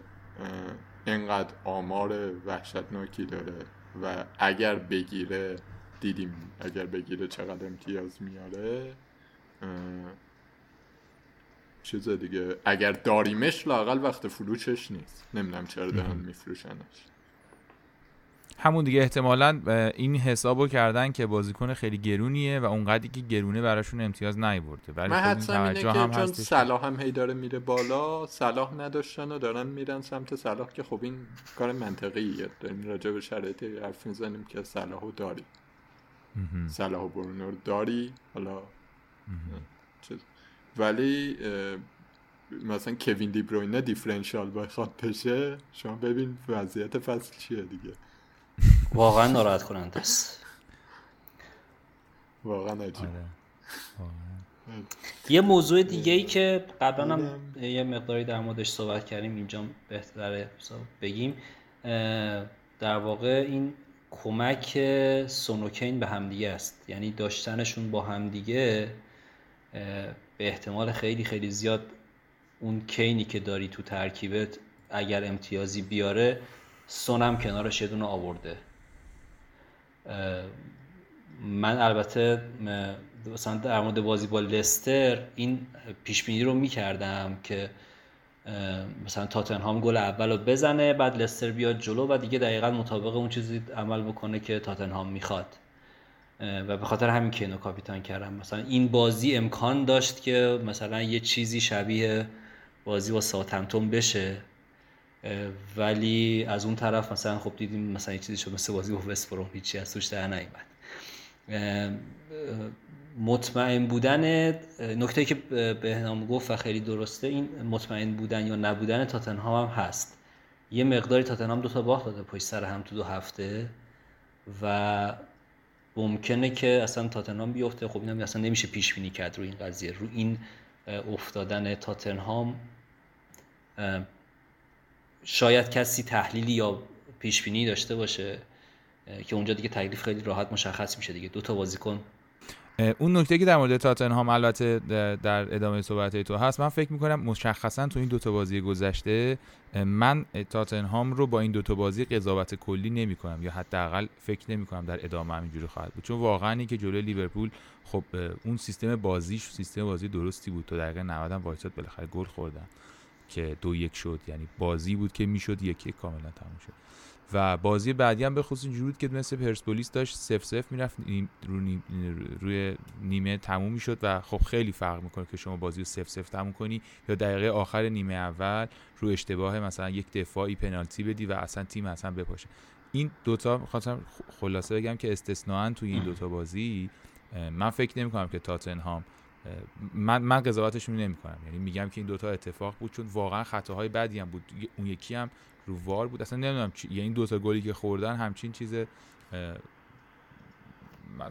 انقدر آمار وحشتناکی داره و اگر بگیره دیدیم اگر بگیره چقدر امتیاز میاره. چیز دیگه اگر داریمش لاقل وقت فروشش نیست. نمی‌دونم چرا دارن میفروشنش. همون دیگه احتمالا این حسابو کردن که بازیکن خیلی گرونیه و اونقدری که گرونه براشون امتیاز نیورده. ولی من خب اینه که هم چون صلاح هم هی داره میره بالا صلاح نداشتن و دارن میرن سمت صلاح که خب این کار منطقیه. داریم راجع به شرایط حرف می‌زنیم که صلاحو داری. صلاح و برونو داری حالا چیز. ولی مثلا کوین دیبروینه دیفرنشال بخواد بشه شما ببین وضعیت فصل چیه دیگه. واقعا ناراحت کننده است. واقعا عجیب. آره. یه موضوع دیگه ای که قبلا هم یه مقداری در موردش صحبت کردیم اینجا بهتره بگیم. در واقع این کمک سونوکین به همدیگه است. یعنی داشتنشون با همدیگه به احتمال خیلی خیلی زیاد اون کینی که داری تو ترکیبت اگر امتیازی بیاره سونم کنارش یه دونه آورده. من البته مثلا در مورد بازی با لستر این پیش بینی رو می‌کردم که مثلا تاتنهام گل اول رو بزنه بعد لستر بیاد جلو و دیگه دقیقا مطابق اون چیزی عمل بکنه که تاتنهام می‌خواد. و به خاطر همین کینو کاپیتان کردم. مثلا این بازی امکان داشت که مثلا یه چیزی شبیه بازی با ساتمتون بشه. ولی از اون طرف مثلا خب دیدیم مثلا چیزی شد مثل بازی با وست هیچی از توش در نیومد. مطمئن بودن نکته که به نام گفت و خیلی درسته این مطمئن بودن یا نبودن تاتنهام هم هست. یه مقداری تاتنهام دو تا باخت داده پشت سر هم تو دو هفته و ممکنه که اصلا تاتنهام بیفته. خب اینم اصلا نمیشه پیش بینی کرد رو این قضیه. رو این افتادن تاتنهام شاید کسی تحلیلی یا پیش بینی داشته باشه که اونجا دیگه تکلیف خیلی راحت مشخص میشه دیگه. دو تا بازیکن. اون نکته که در مورد تاتنهام البته در ادامه صحبت تو هست من فکر می‌کنم مشخصا تو این دوتا بازی گذشته من تاتنهام رو با این دوتا بازی قضاوت کلی نمی کنم یا حداقل فکر نمی کنم در ادامه همینجوری خواهد بود. چون واقعا این که جلوی لیورپول خب اون سیستم بازیش سیستم بازی درستی بود. تو دقیقه 90 هم وایساد بالاخره گل خوردن. که دو یک شد یعنی بازی بود که می‌شد یک یک کاملا تموم شد. و بازی بعدی هم به خصوص اینجوری که مثل پرسپولیس داشت سف سف می‌رفت رو روی نیمه تموم می‌شد و خب خیلی فرق می‌کنه که شما بازی رو سف سف تموم کنی یا دقیقه آخر نیمه اول رو اشتباه مثلا یک دفاعی پنالتی بدی و اصلا تیم اصلا بپاشه. این دوتا خواستم خلاصه بگم که استثناا توی این دوتا بازی من فکر نمی کنم که تاتنهام من من قضاوتشون نمی کنم یعنی میگم که این دوتا اتفاق بود چون واقعا خطاهای بدی هم بود. اون یکی هم رو وار بود. اصلا نمی‌دونم چی یعنی این دوتا گلی که خوردن همچین چیز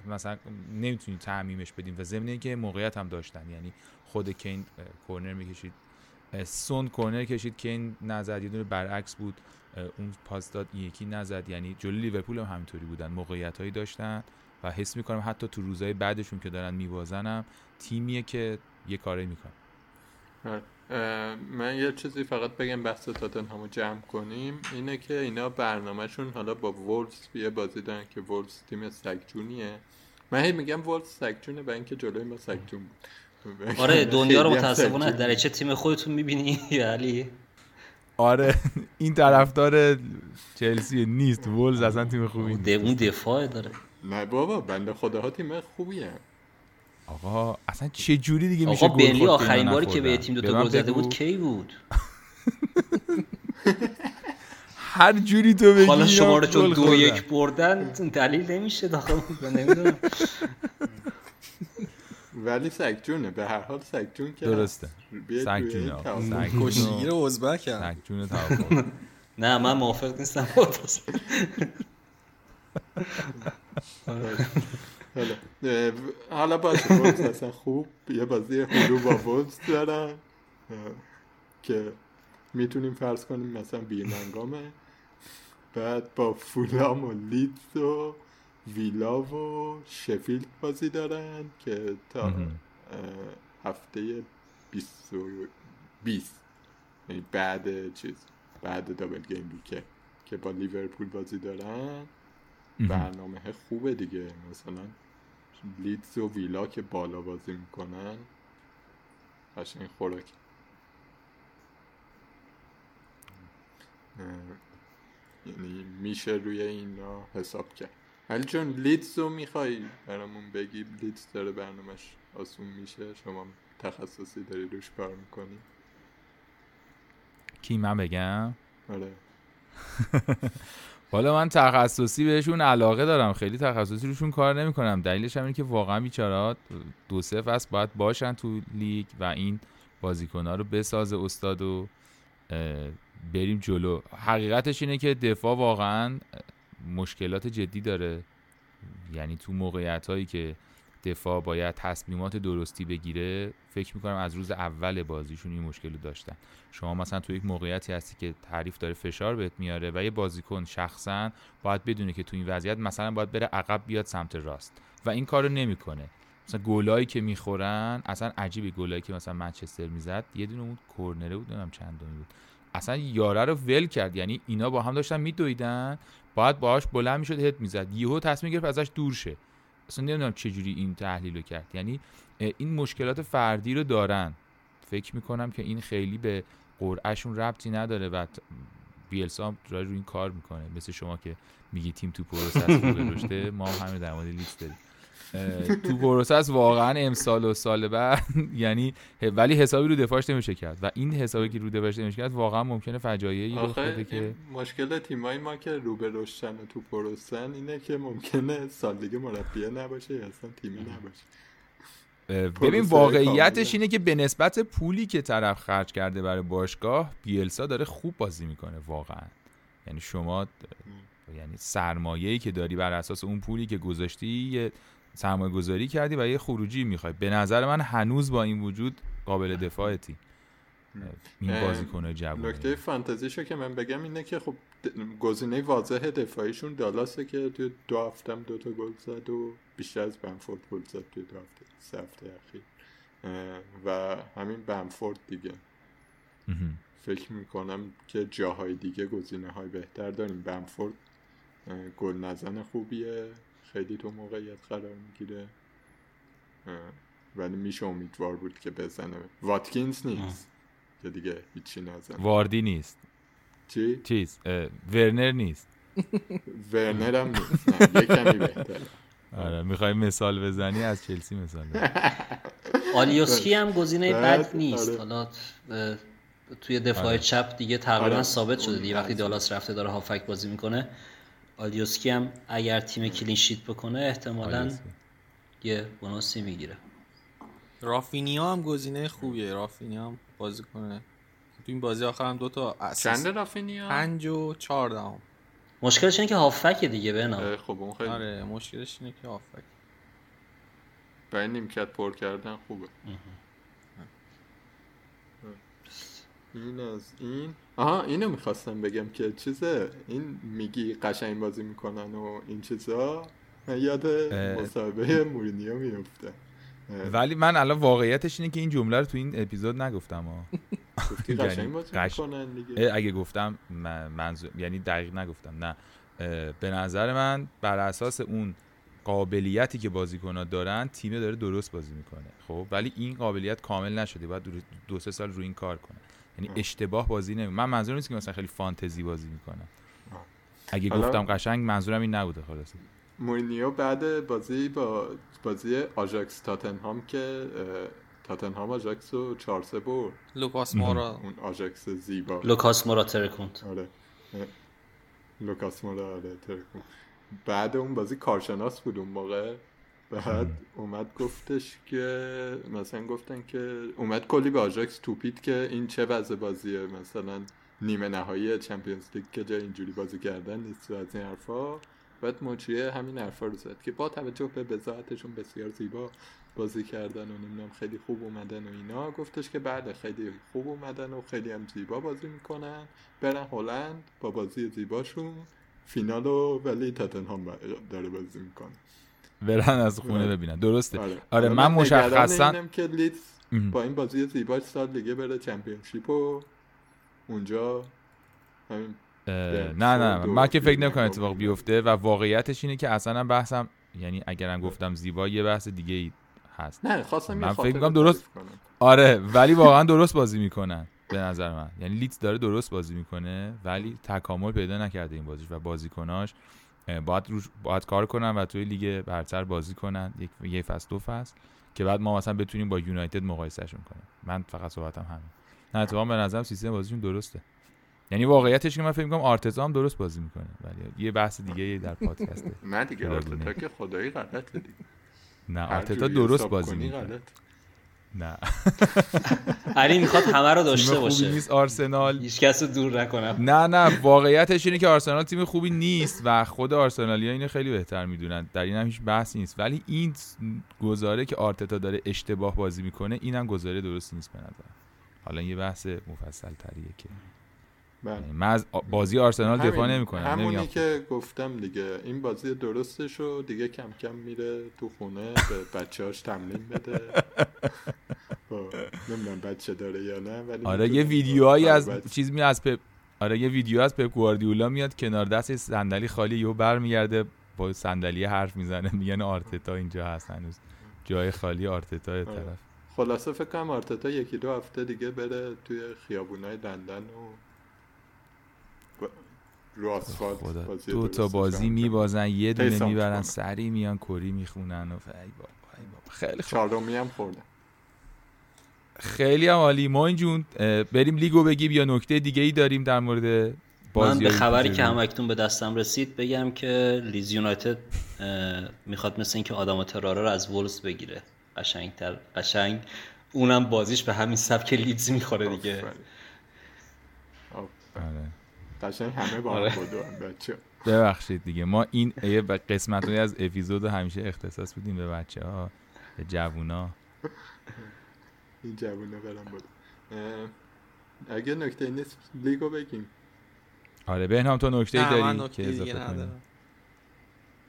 مثلا نمی‌تونی تعمیمش بدیم و ضمن اینکه موقعیت هم داشتن. یعنی خود کین کورنر می‌کشید. سون کورنر کشید. که این نزد یه برعکس بود. اون پاس داد یکی نزد یعنی جلوی لیورپول هم همینطوری بودن. موقعیت هایی داشتن و حس می‌کنم حتی تو روزهای بعدشون که دارن میوازنم تیمیه که یه کاری می‌کنه. من یه چیزی فقط بگم بحث تاتنهامو جمع کنیم. اینه که اینا برنامهشون حالا با وولز یه بازی دارن که وولز تیم سگجونیه. من هی میگم وولز سگجونه برای اینکه جلوی ما سگجون بود. آره دنیا رو متاسفانه در چه تیم خودتون می‌بینی علی؟ آره این طرفدار چلسی نیست. وولز اصلا تیم خوبی نیست. اون دفاع داره. نه بابا بنده خداها تیم خوبیه. آقا اصلا چه جوری دیگه میشه آقا بنلی آخرین باری که به تیم دوتا گل زده بود کی بود؟ هر جوری تو بگی حالا شما رو چون دو یک بردن دلیل نمیشه داخل. نمی‌دونم. ولی سگجونه به هر حال سگجون که درسته. سگجونه. کشیگیر ازبک سگجونه. نه من موافق نیستم. با حالا. حالا باشه اصلا خوب. یه بازی هلو با بولز دارن که می‌تونیم فرض کنیم مثلا بیرمنگامه بعد با فولام و لیدز و ویلا و شفیلد بازی دارن که تا هفته 20 20 یعنی بعد چیز بعد دابل گیم ویکه که با لیورپول بازی دارن. برنامه خوبه دیگه. مثلا لیدز و ویلا که بالا بازی می‌کنن. قشنگ خوراک. یعنی میشه روی اینا حساب کرد. ولی چون لیدز رو می‌خوای برامون بگی؟ لیدز داره برنامهش آسون میشه. شما تخصصی داری روش کار می‌کنی. کی من بگم؟ آره. حالا من تخصصی بهشون علاقه دارم. خیلی تخصصی روشون کار نمی‌کنم. دلیلش هم اینه که واقعا بیچارات دو سه فصل باید باشن تو لیگ و این بازیکنها رو بسازه استاد و بریم جلو. حقیقتش اینه که دفاع واقعا مشکلات جدی داره. یعنی تو موقعیت هایی که دفاع باید تصمیمات درستی بگیره فکر می‌کنم از روز اول بازیشون این مشکل رو داشتن. شما مثلا تو یک موقعیتی هستی که تعریف داره فشار بهت میاره و یه بازیکن شخصا باید بدونه که تو این وضعیت مثلا باید بره عقب بیاد سمت راست و این کارو نمی‌کنه. مثلا گلایی که می‌خورن اصلا عجیبه گلایی که مثلا منچستر می‌زد. یه دونه اون کورنره بود نمی‌دونم چند بود. اصلا یاره رو ول کرد. یعنی اینا با هم داشتن میدویدن باید باهاش بلند می‌شد هد می‌زد. یهو تصمیم گرفت ازش دور شه. اصلا نمی‌دونم چجوری این تحلیل رو کرد. یعنی این مشکلات فردی رو دارن. فکر می‌کنم که این خیلی به قرعه‌شون ربطی نداره و بیلسا روی این کار می‌کنه. مثل شما که میگی تیم تو process رشده ما هم همین در مورد لیست داریم. تو process واقعا امسال و سال بعد یعنی ولی حسابی رو دفاعش نمیشه کرد. و این حسابی که رو دفاعش نمیشه کرد واقعا ممکنه فجایعی رخ بده که مشکل تیمای ما که رو به رشدن تو پروسن اینه که ممکنه سال دیگه مربی نباشه یا اصلا تیمی نباشه. ببین واقعیتش اینه که به نسبت پولی که طرف خرج کرده برای باشگاه بیلسا داره خوب بازی می‌کنه واقعا. یعنی شما یعنی سرمایه‌ای که داری بر اساس اون پولی که گذاشتی یه سرمایه گذاری کردی و یه خروجی می‌خوای. به نظر من هنوز با این وجود قابل دفاعتی. این بازیکن جوانی نکته فانتزیشو که من بگم اینه که خب گزینه واضح دفاعیشون دالاسه که تو دو هفتم دو تا گل زد و بیشتر از بنفورد گل زد تو دو هفته سه هفته اخیر. و همین بنفورد دیگه. فکر می‌کنم که جاهای دیگه گزینه های بهتر داریم. بنفورد گل نزن خوبیه. خیلی تو موقعیت قرار می‌گیره. ولی میشه امیدوار بود که بزنه. واتکینز نیست. که دیگه هیچی نزنه. واردی نیست. چی؟ چیز. ورنر نیست. ورنر هم نیست. نه کمی بهتره. آره می‌خوای مثال بزنی؟ از چلسی مثال آلیوسکی هم گزینه بد نیست. آره. حالا توی دفاع آره. چپ دیگه تقریبا آره. ثابت شده دیگه. وقتی دالاس رفته داره هافبک بازی می‌کنه. آلیوسکی هم اگر تیم clean sheet بکنه احتمالا یه بونوسی می‌گیره. رافینیا هم گزینه خوبیه. رافینیا هم بازی کنه. تو این بازی آخر هم دو تا چند رافینیا؟ پنج و چهار دهم. مشکلش اینه که هافک دیگه بنا. خب اون خیلی آره مشکلش اینه که هافک برای نیمکت پر کردن خوبه. این از این. آها اینو می‌خواستم بگم که چیزه این میگی قشنگ بازی می‌کنن و این چیزا. یاد مصاحبه مورینیو میفته ولی من الان واقعیتش اینه که این جمله رو تو این اپیزود نگفتم ها دیگه. اگه گفتم منظور یعنی دقیق نگفتم نه. به نظر من بر اساس اون قابلیتی که بازیکن‌ها دارن تیم داره درست بازی می‌کنه خب؟ ولی این قابلیت کامل نشده باید دو سه سال روی این کار کنه. یعنی اشتباه بازی نمی من منظورم نیست که مثلا خیلی فانتزی بازی می‌کنه. اگه گفتم قشنگ منظورم این نبوده خلاصه. مورینیو بعد بازی با بازی آژاکس تاتنهام که تاتنهام آژاکس رو 4 3 برد. لوکاس مورا. اون آژاکس زیبا. لوکاس مورا ترکوند. آره. لوکاس مورا آره ترکوند. بعد اون بازی کارشناس بود اون موقع. بعد اومد گفتش که مثلا گفتن که اومد کلی به آژاکس توپید که این چه وضع بازیه. مثلا نیمه نهایی چمپیونز لیگ که جای اینجوری بازی کردن نیست و از این حرفا. بعد مچیه همین حرفا رو زد که با توجه به بزاعتشون بسیار زیبا بازی کردن و نمی‌دونم خیلی خوب اومدن و اینا. گفتش که بعد خیلی خوب اومدن و خیلی هم زیبا بازی می‌کنن. برن هلند با بازی زیباشون. فینالو ولی تاتنهام داره بازی می‌کنه. برن از خونه ببینن. درسته. آره, آره من مشخصا که لیدز با این بازی زیباش سال دیگه بره چمپیونشیپ و اونجا همین نه نه من که فکر نمی‌کنم اتفاق بیفته و واقعیتش اینه که اصلا بحثم یعنی اگرم گفتم زیبا یه بحث دیگه ای هست. نه خواستم من فکر می‌کنم درست آره ولی واقعا درست بازی می‌کنن به نظر من. یعنی لیدز داره درست بازی می‌کنه ولی تکامل پیدا نکرده این بازیش و بازیکناش. باید روش باید کار کنن و توی لیگ برتر بازی کنن. یک یه فصل دو فصل که بعد ما مثلا بتونیم با یونایتد مقایسهشون کنیم. من فقط صحبتم همین. نه اتفاقا به نظرم سیستم بازیشون درسته. یعنی واقعیتش که من فکر می‌کنم آرتتا هم درست بازی می‌کنه ولی یه بحث دیگه در پادکسته. نه دیگه آرتتا که خدایی غلطه دیگه. نه آرتتا درست بازی می‌کنه. نه. علی می‌خواد همه رو داشته باشه. نیست آرسنال. هیچ کس رو دور نکنم. نه نه واقعیتش اینه که آرسنال تیم خوبی نیست و خود آرسنالی اینو خیلی بهتر می‌دونن. در این هم هیچ بحثی نیست. ولی این گزاره که آرتتا داره اشتباه بازی می‌کنه اینم گزاره درستی نیست به نظر حالا یه بحث مفصل تریه که من از بازی آرسنال دفاع نمی‌کنم همونی که گفتم دیگه. این بازی درستش رو دیگه کم کم میره تو خونه به بچه‌هاش تمرین بده. نمی‌دونم بچه داره یا نه ولی آره یه ویدیوهایی از چیز می از پپ آره یه ویدیو از پپ گواردیولا میاد کنار دست صندلی خالی یهو برمیگرده با صندلی حرف می‌زنه. میگن آرتتا اینجا هست هنوز. جای خالی آرتتا آره. طرف. خلاصه فکر کنم آرتتا یکی دو هفته دیگه بره توی خیابونای لندن و رو دو تا بازی میبازن یه دونه می‌برن سری میان کری می‌خونن و خیلی خوب. هم خوردن خیلی هم عالی. ما جون بریم لیگو بگیم یا نکته دیگه ای داریم در مورد من به خبری که هم اکنون به دستم رسید بگم که لیز یونایتد می‌خواد مثل اینکه آدم تراره رو از وولز بگیره. قشنگتر قشنگ. اونم بازیش به همین سبک لیدز می‌خوره دیگه. قشنگ همه با آره. بچه ببخشید دیگه. ما این یه قسمت از اپیزود همیشه اختصاص بودیم به بچه ها به جوونا. این جوونا برم بود. اگه نکته نیست لیگو بگیم. آره بهنام تو نکته ای داری که اضافه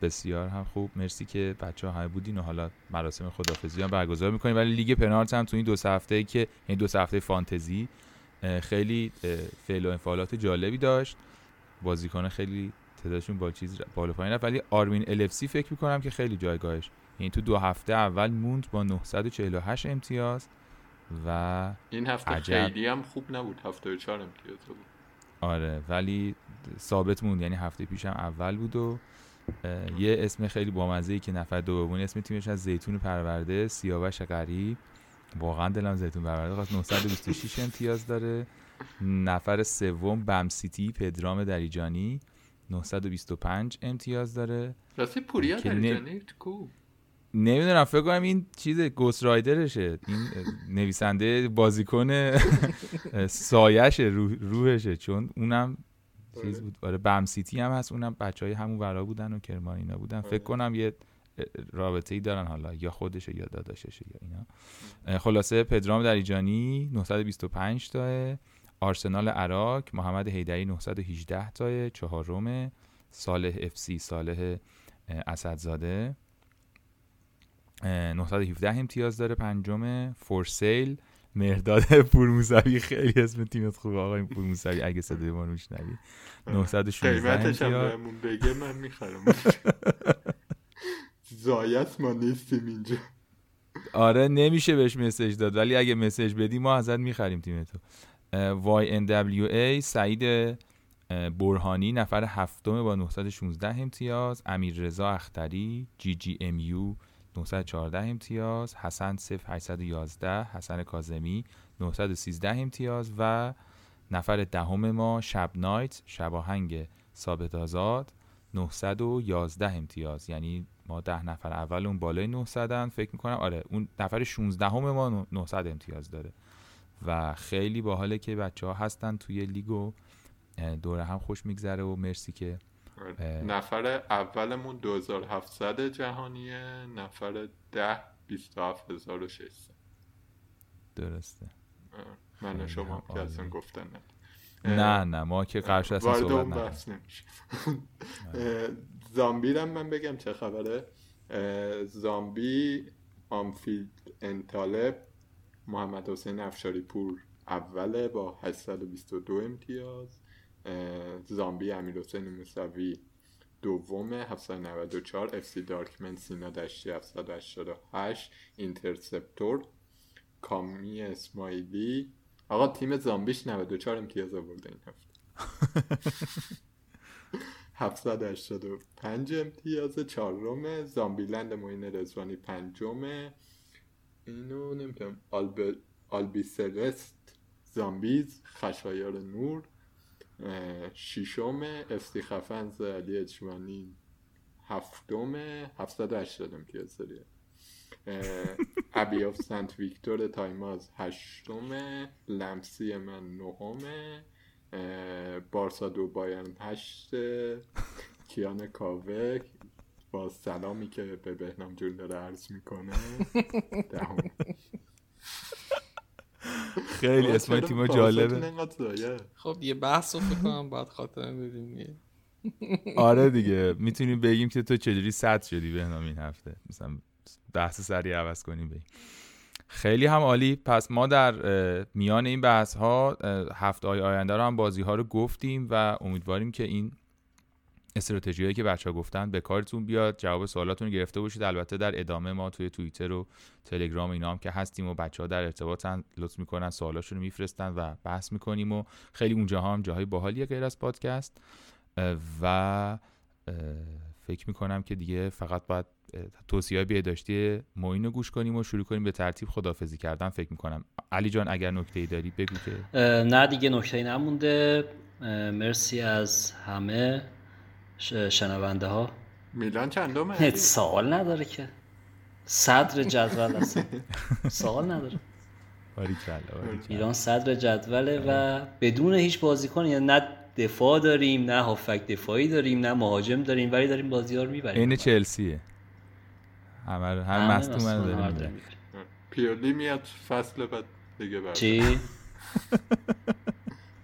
بسیار هم خوب. مرسی که بچه ها همه بودین و حالا مراسم خدافزی هم برگزار می‌کنیم ولی لیگ پنارت هم تو این دو هفته که این دو هفته فانتزی خیلی فعل و انفعالات جالبی داشت. بازیکن خیلی تعدادشون با چیز بالا پایین رفت. ولی آرمین الفسی فکر می‌کنم که خیلی جایگاهش یعنی تو دو هفته اول موند با 948 امتیاز و این هفته خیلی هم خوب نبود. هفته 4 امتیاز بود. آره ولی ثابت موند. یعنی هفته پیشم اول بود و یه اسم خیلی بامزه ای که نفر دوم اسم تیمش از زیتون پرورده سیاوش غریب. واقعا دلم زیتون خواست 926 امتیاز داره. نفر سوم بم سیتی پدرام دریجانی. 925 امتیاز داره. راستی پوریا دریجانی؟ کو؟ نمی‌دونم فکر کنم این چیز گوست رایدرشه این نویسنده بازیکن سایشه روح روحشه. چون اونم چیز بود. آره بم سیتی هم هست. اونم بچه های همون ورا بودن و کرمان اینا بودن. فکر آره. کنم یه رابطه ای دارن حالا یا خودشه یا داداششه یا اینا. خلاصه پدرام دریجانی 925 تا آرسنال عراق محمد حیدری 918 تای چهارم صالح اف سی صالح اسدزاده. 917 امتیاز داره. پنجم فورسیل مرداد پور موسوی خیلی اسم تیمت خوبه. آقا این پور موسوی اگه صدای ما رو میشنوی. 916 امتیاز. بگه من می‌خرم زایت ما نیستیم اینجا. آره نمیشه بهش مسج داد ولی اگه مسج بدی ما ازت می‌خریم تیمتو YNWA سعید برهانی نفر هفتم با 916 امتیاز امیر رضا اختری جی جی ام یو 914 امتیاز حسن 0811 حسن کازمی 913 امتیاز و نفر دهم ما شب نایت شباهنگ ثابت آزاد 911 امتیاز. یعنی ما ده نفر اول اون بالای 900 فکر می‌کنم آره اون نفر 16 همه ما 900 امتیاز داره. و خیلی باحاله که بچه ها هستن توی لیگ و دوره هم خوش میگذره و مرسی که نفر اولمون 2700 جهانیه نفر ده 27600 درسته. من شما که اصلا گفتن نه نه نه ما که قرش اصلا صحبت بحث زامبی هم من بگم چه خبره؟ زامبی آمفیلد انطالب محمد حسین افشاری پور اوله با 822 امتیاز. زامبی امیر حسین موسوی دوم 794 اف سی دارکمن سینا دشتی 788 اینترسپتور. کامی اسمایلی آقا تیم زامبیش 94 امتیاز آورده این هفته. 785 امتیاز چهارم زامبیلند موین رزوانی پنجم اینو نمی‌تونم آلب... آلبی سلست زامبیز خشایار نور شیشم افتی خفنز علی اجمانی هفتم 780 امتیاز داره. ابی آف سنت ویکتور تایماز هشتم لمسی من نهم بارسا دو بایرن هشت کیان کاوه با سلامی که به بهنام جون داره عرض می‌کنه دهم. خیلی اسم تیم جالبه. خب یه بحث رو فکر کنم باید خاطر بدیم آره دیگه می‌تونیم بگیم که تو چجوری صد شدی بهنام این هفته؟ مثلا بحث سریع عوض کنیم بگیم خیلی هم عالی. پس ما در میان این بحث ها هفته های آینده رو هم بازی ها رو گفتیم و امیدواریم که این استراتژی هایی که بچه ها گفتن به کارتون بیاد جواب سوالاتون گرفته باشید. البته در ادامه ما توی توییتر و تلگرام اینا هم که هستیم و بچه ها در ارتباطن لطف می‌کنن سوالاشون رو میفرستن و بحث می‌کنیم و خیلی اونجا هم جاهای باحالیه غیر از پادکست. و فکر می‌کنم که دیگه فقط باید توصیه های بهداشتی موین رو گوش کنیم و شروع کنیم به ترتیب خدافزی کردن فکر می‌کنم. علی جان اگر نکته ای داری بگو که. نه دیگه نکته ای نمونده مرسی از همه شنونده ها میلان چندمه؟ سوال نداره که. صدر جدول اصلا سوال نداره. ایران صدر جدوله و بدون هیچ بازیکن یعنی نه دفاع داریم نه هافک دفاعی داریم نه مهاجم داریم ولی داریم بازی ها رو می‌بریم. این چلسیه. همه رو هم مصدوم داریم پیولی میاد فصل بعد دیگه برتر. چی؟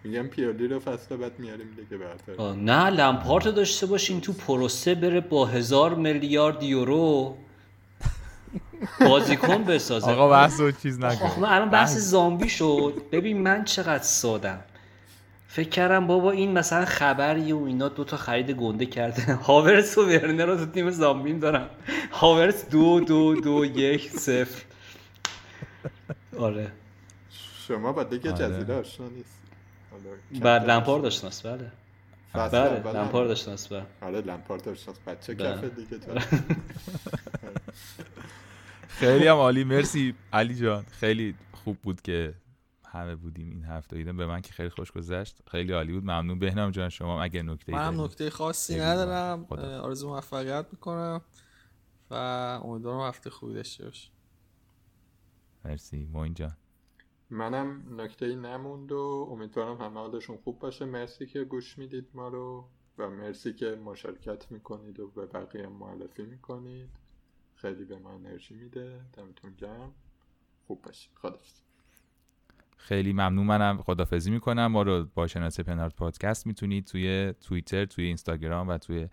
میگم پیولی رو فصل بعد میاریم دیگه برتر. نه لمپارت داشته باشین تو پروسه بره با هزار میلیارد یورو. بازیکن بسازه. آقا بحث و چیز نکن. الان بحث. زامبی شد. ببین من چقدر سادم. فکر کردم بابا این مثلا خبری و اینا دوتا خرید گنده کرده. هاورس و ورنر رو تو تیم زامبین دارم. هاورس دو دو دو یک صفر. آره. شما با دیگه جزیره آشنا نیست. بعد لمپار داشتنست بله. بله لمپار داشتنست بله. آره لمپار داشتنست بچه کفه دیگه خیلی هم عالی. مرسی علی جان. خیلی خوب بود که همه بودیم این هفته. دیدم به من که خیلی خوش گذشت. خیلی عالی بود. ممنون بهنام جان. شما اگه نکته من نکته خاصی ندارم. آرزو موفقیت می‌کنم و امیدوارم هفته خوبی داشته باش مرسی. موین جان. منم نکته ای نموند و امیدوارم همه حالشون خوب باشه. مرسی که گوش می‌دید ما رو و مرسی که مشارکت می‌کنید و به بقیه معرفی می‌کنید. خیلی به من انرژی میده. دمتون گرم. خوب باشید. خدافظ. خیلی ممنون منم خدافزی می‌کنم ما رو با شناسه پنارد پادکست می‌تونید توی توییتر توی اینستاگرام و توی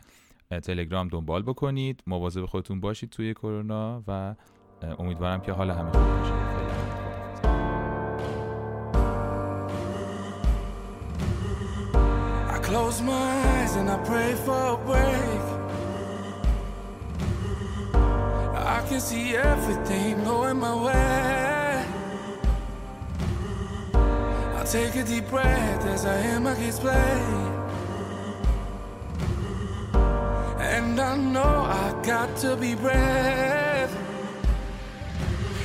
تلگرام دنبال بکنید مواظب خودتون باشید توی کرونا و امیدوارم که حال همه خوب باشه close my eyes and I pray for a break. I can see everything going my way. Take a deep breath as I hear my kids play. And I know I got to be brave.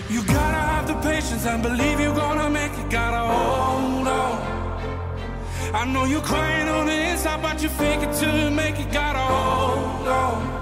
You gotta have the patience and believe you're gonna make it. Gotta hold on. I know you're crying on the inside, but you fake it till you make it. Gotta hold on.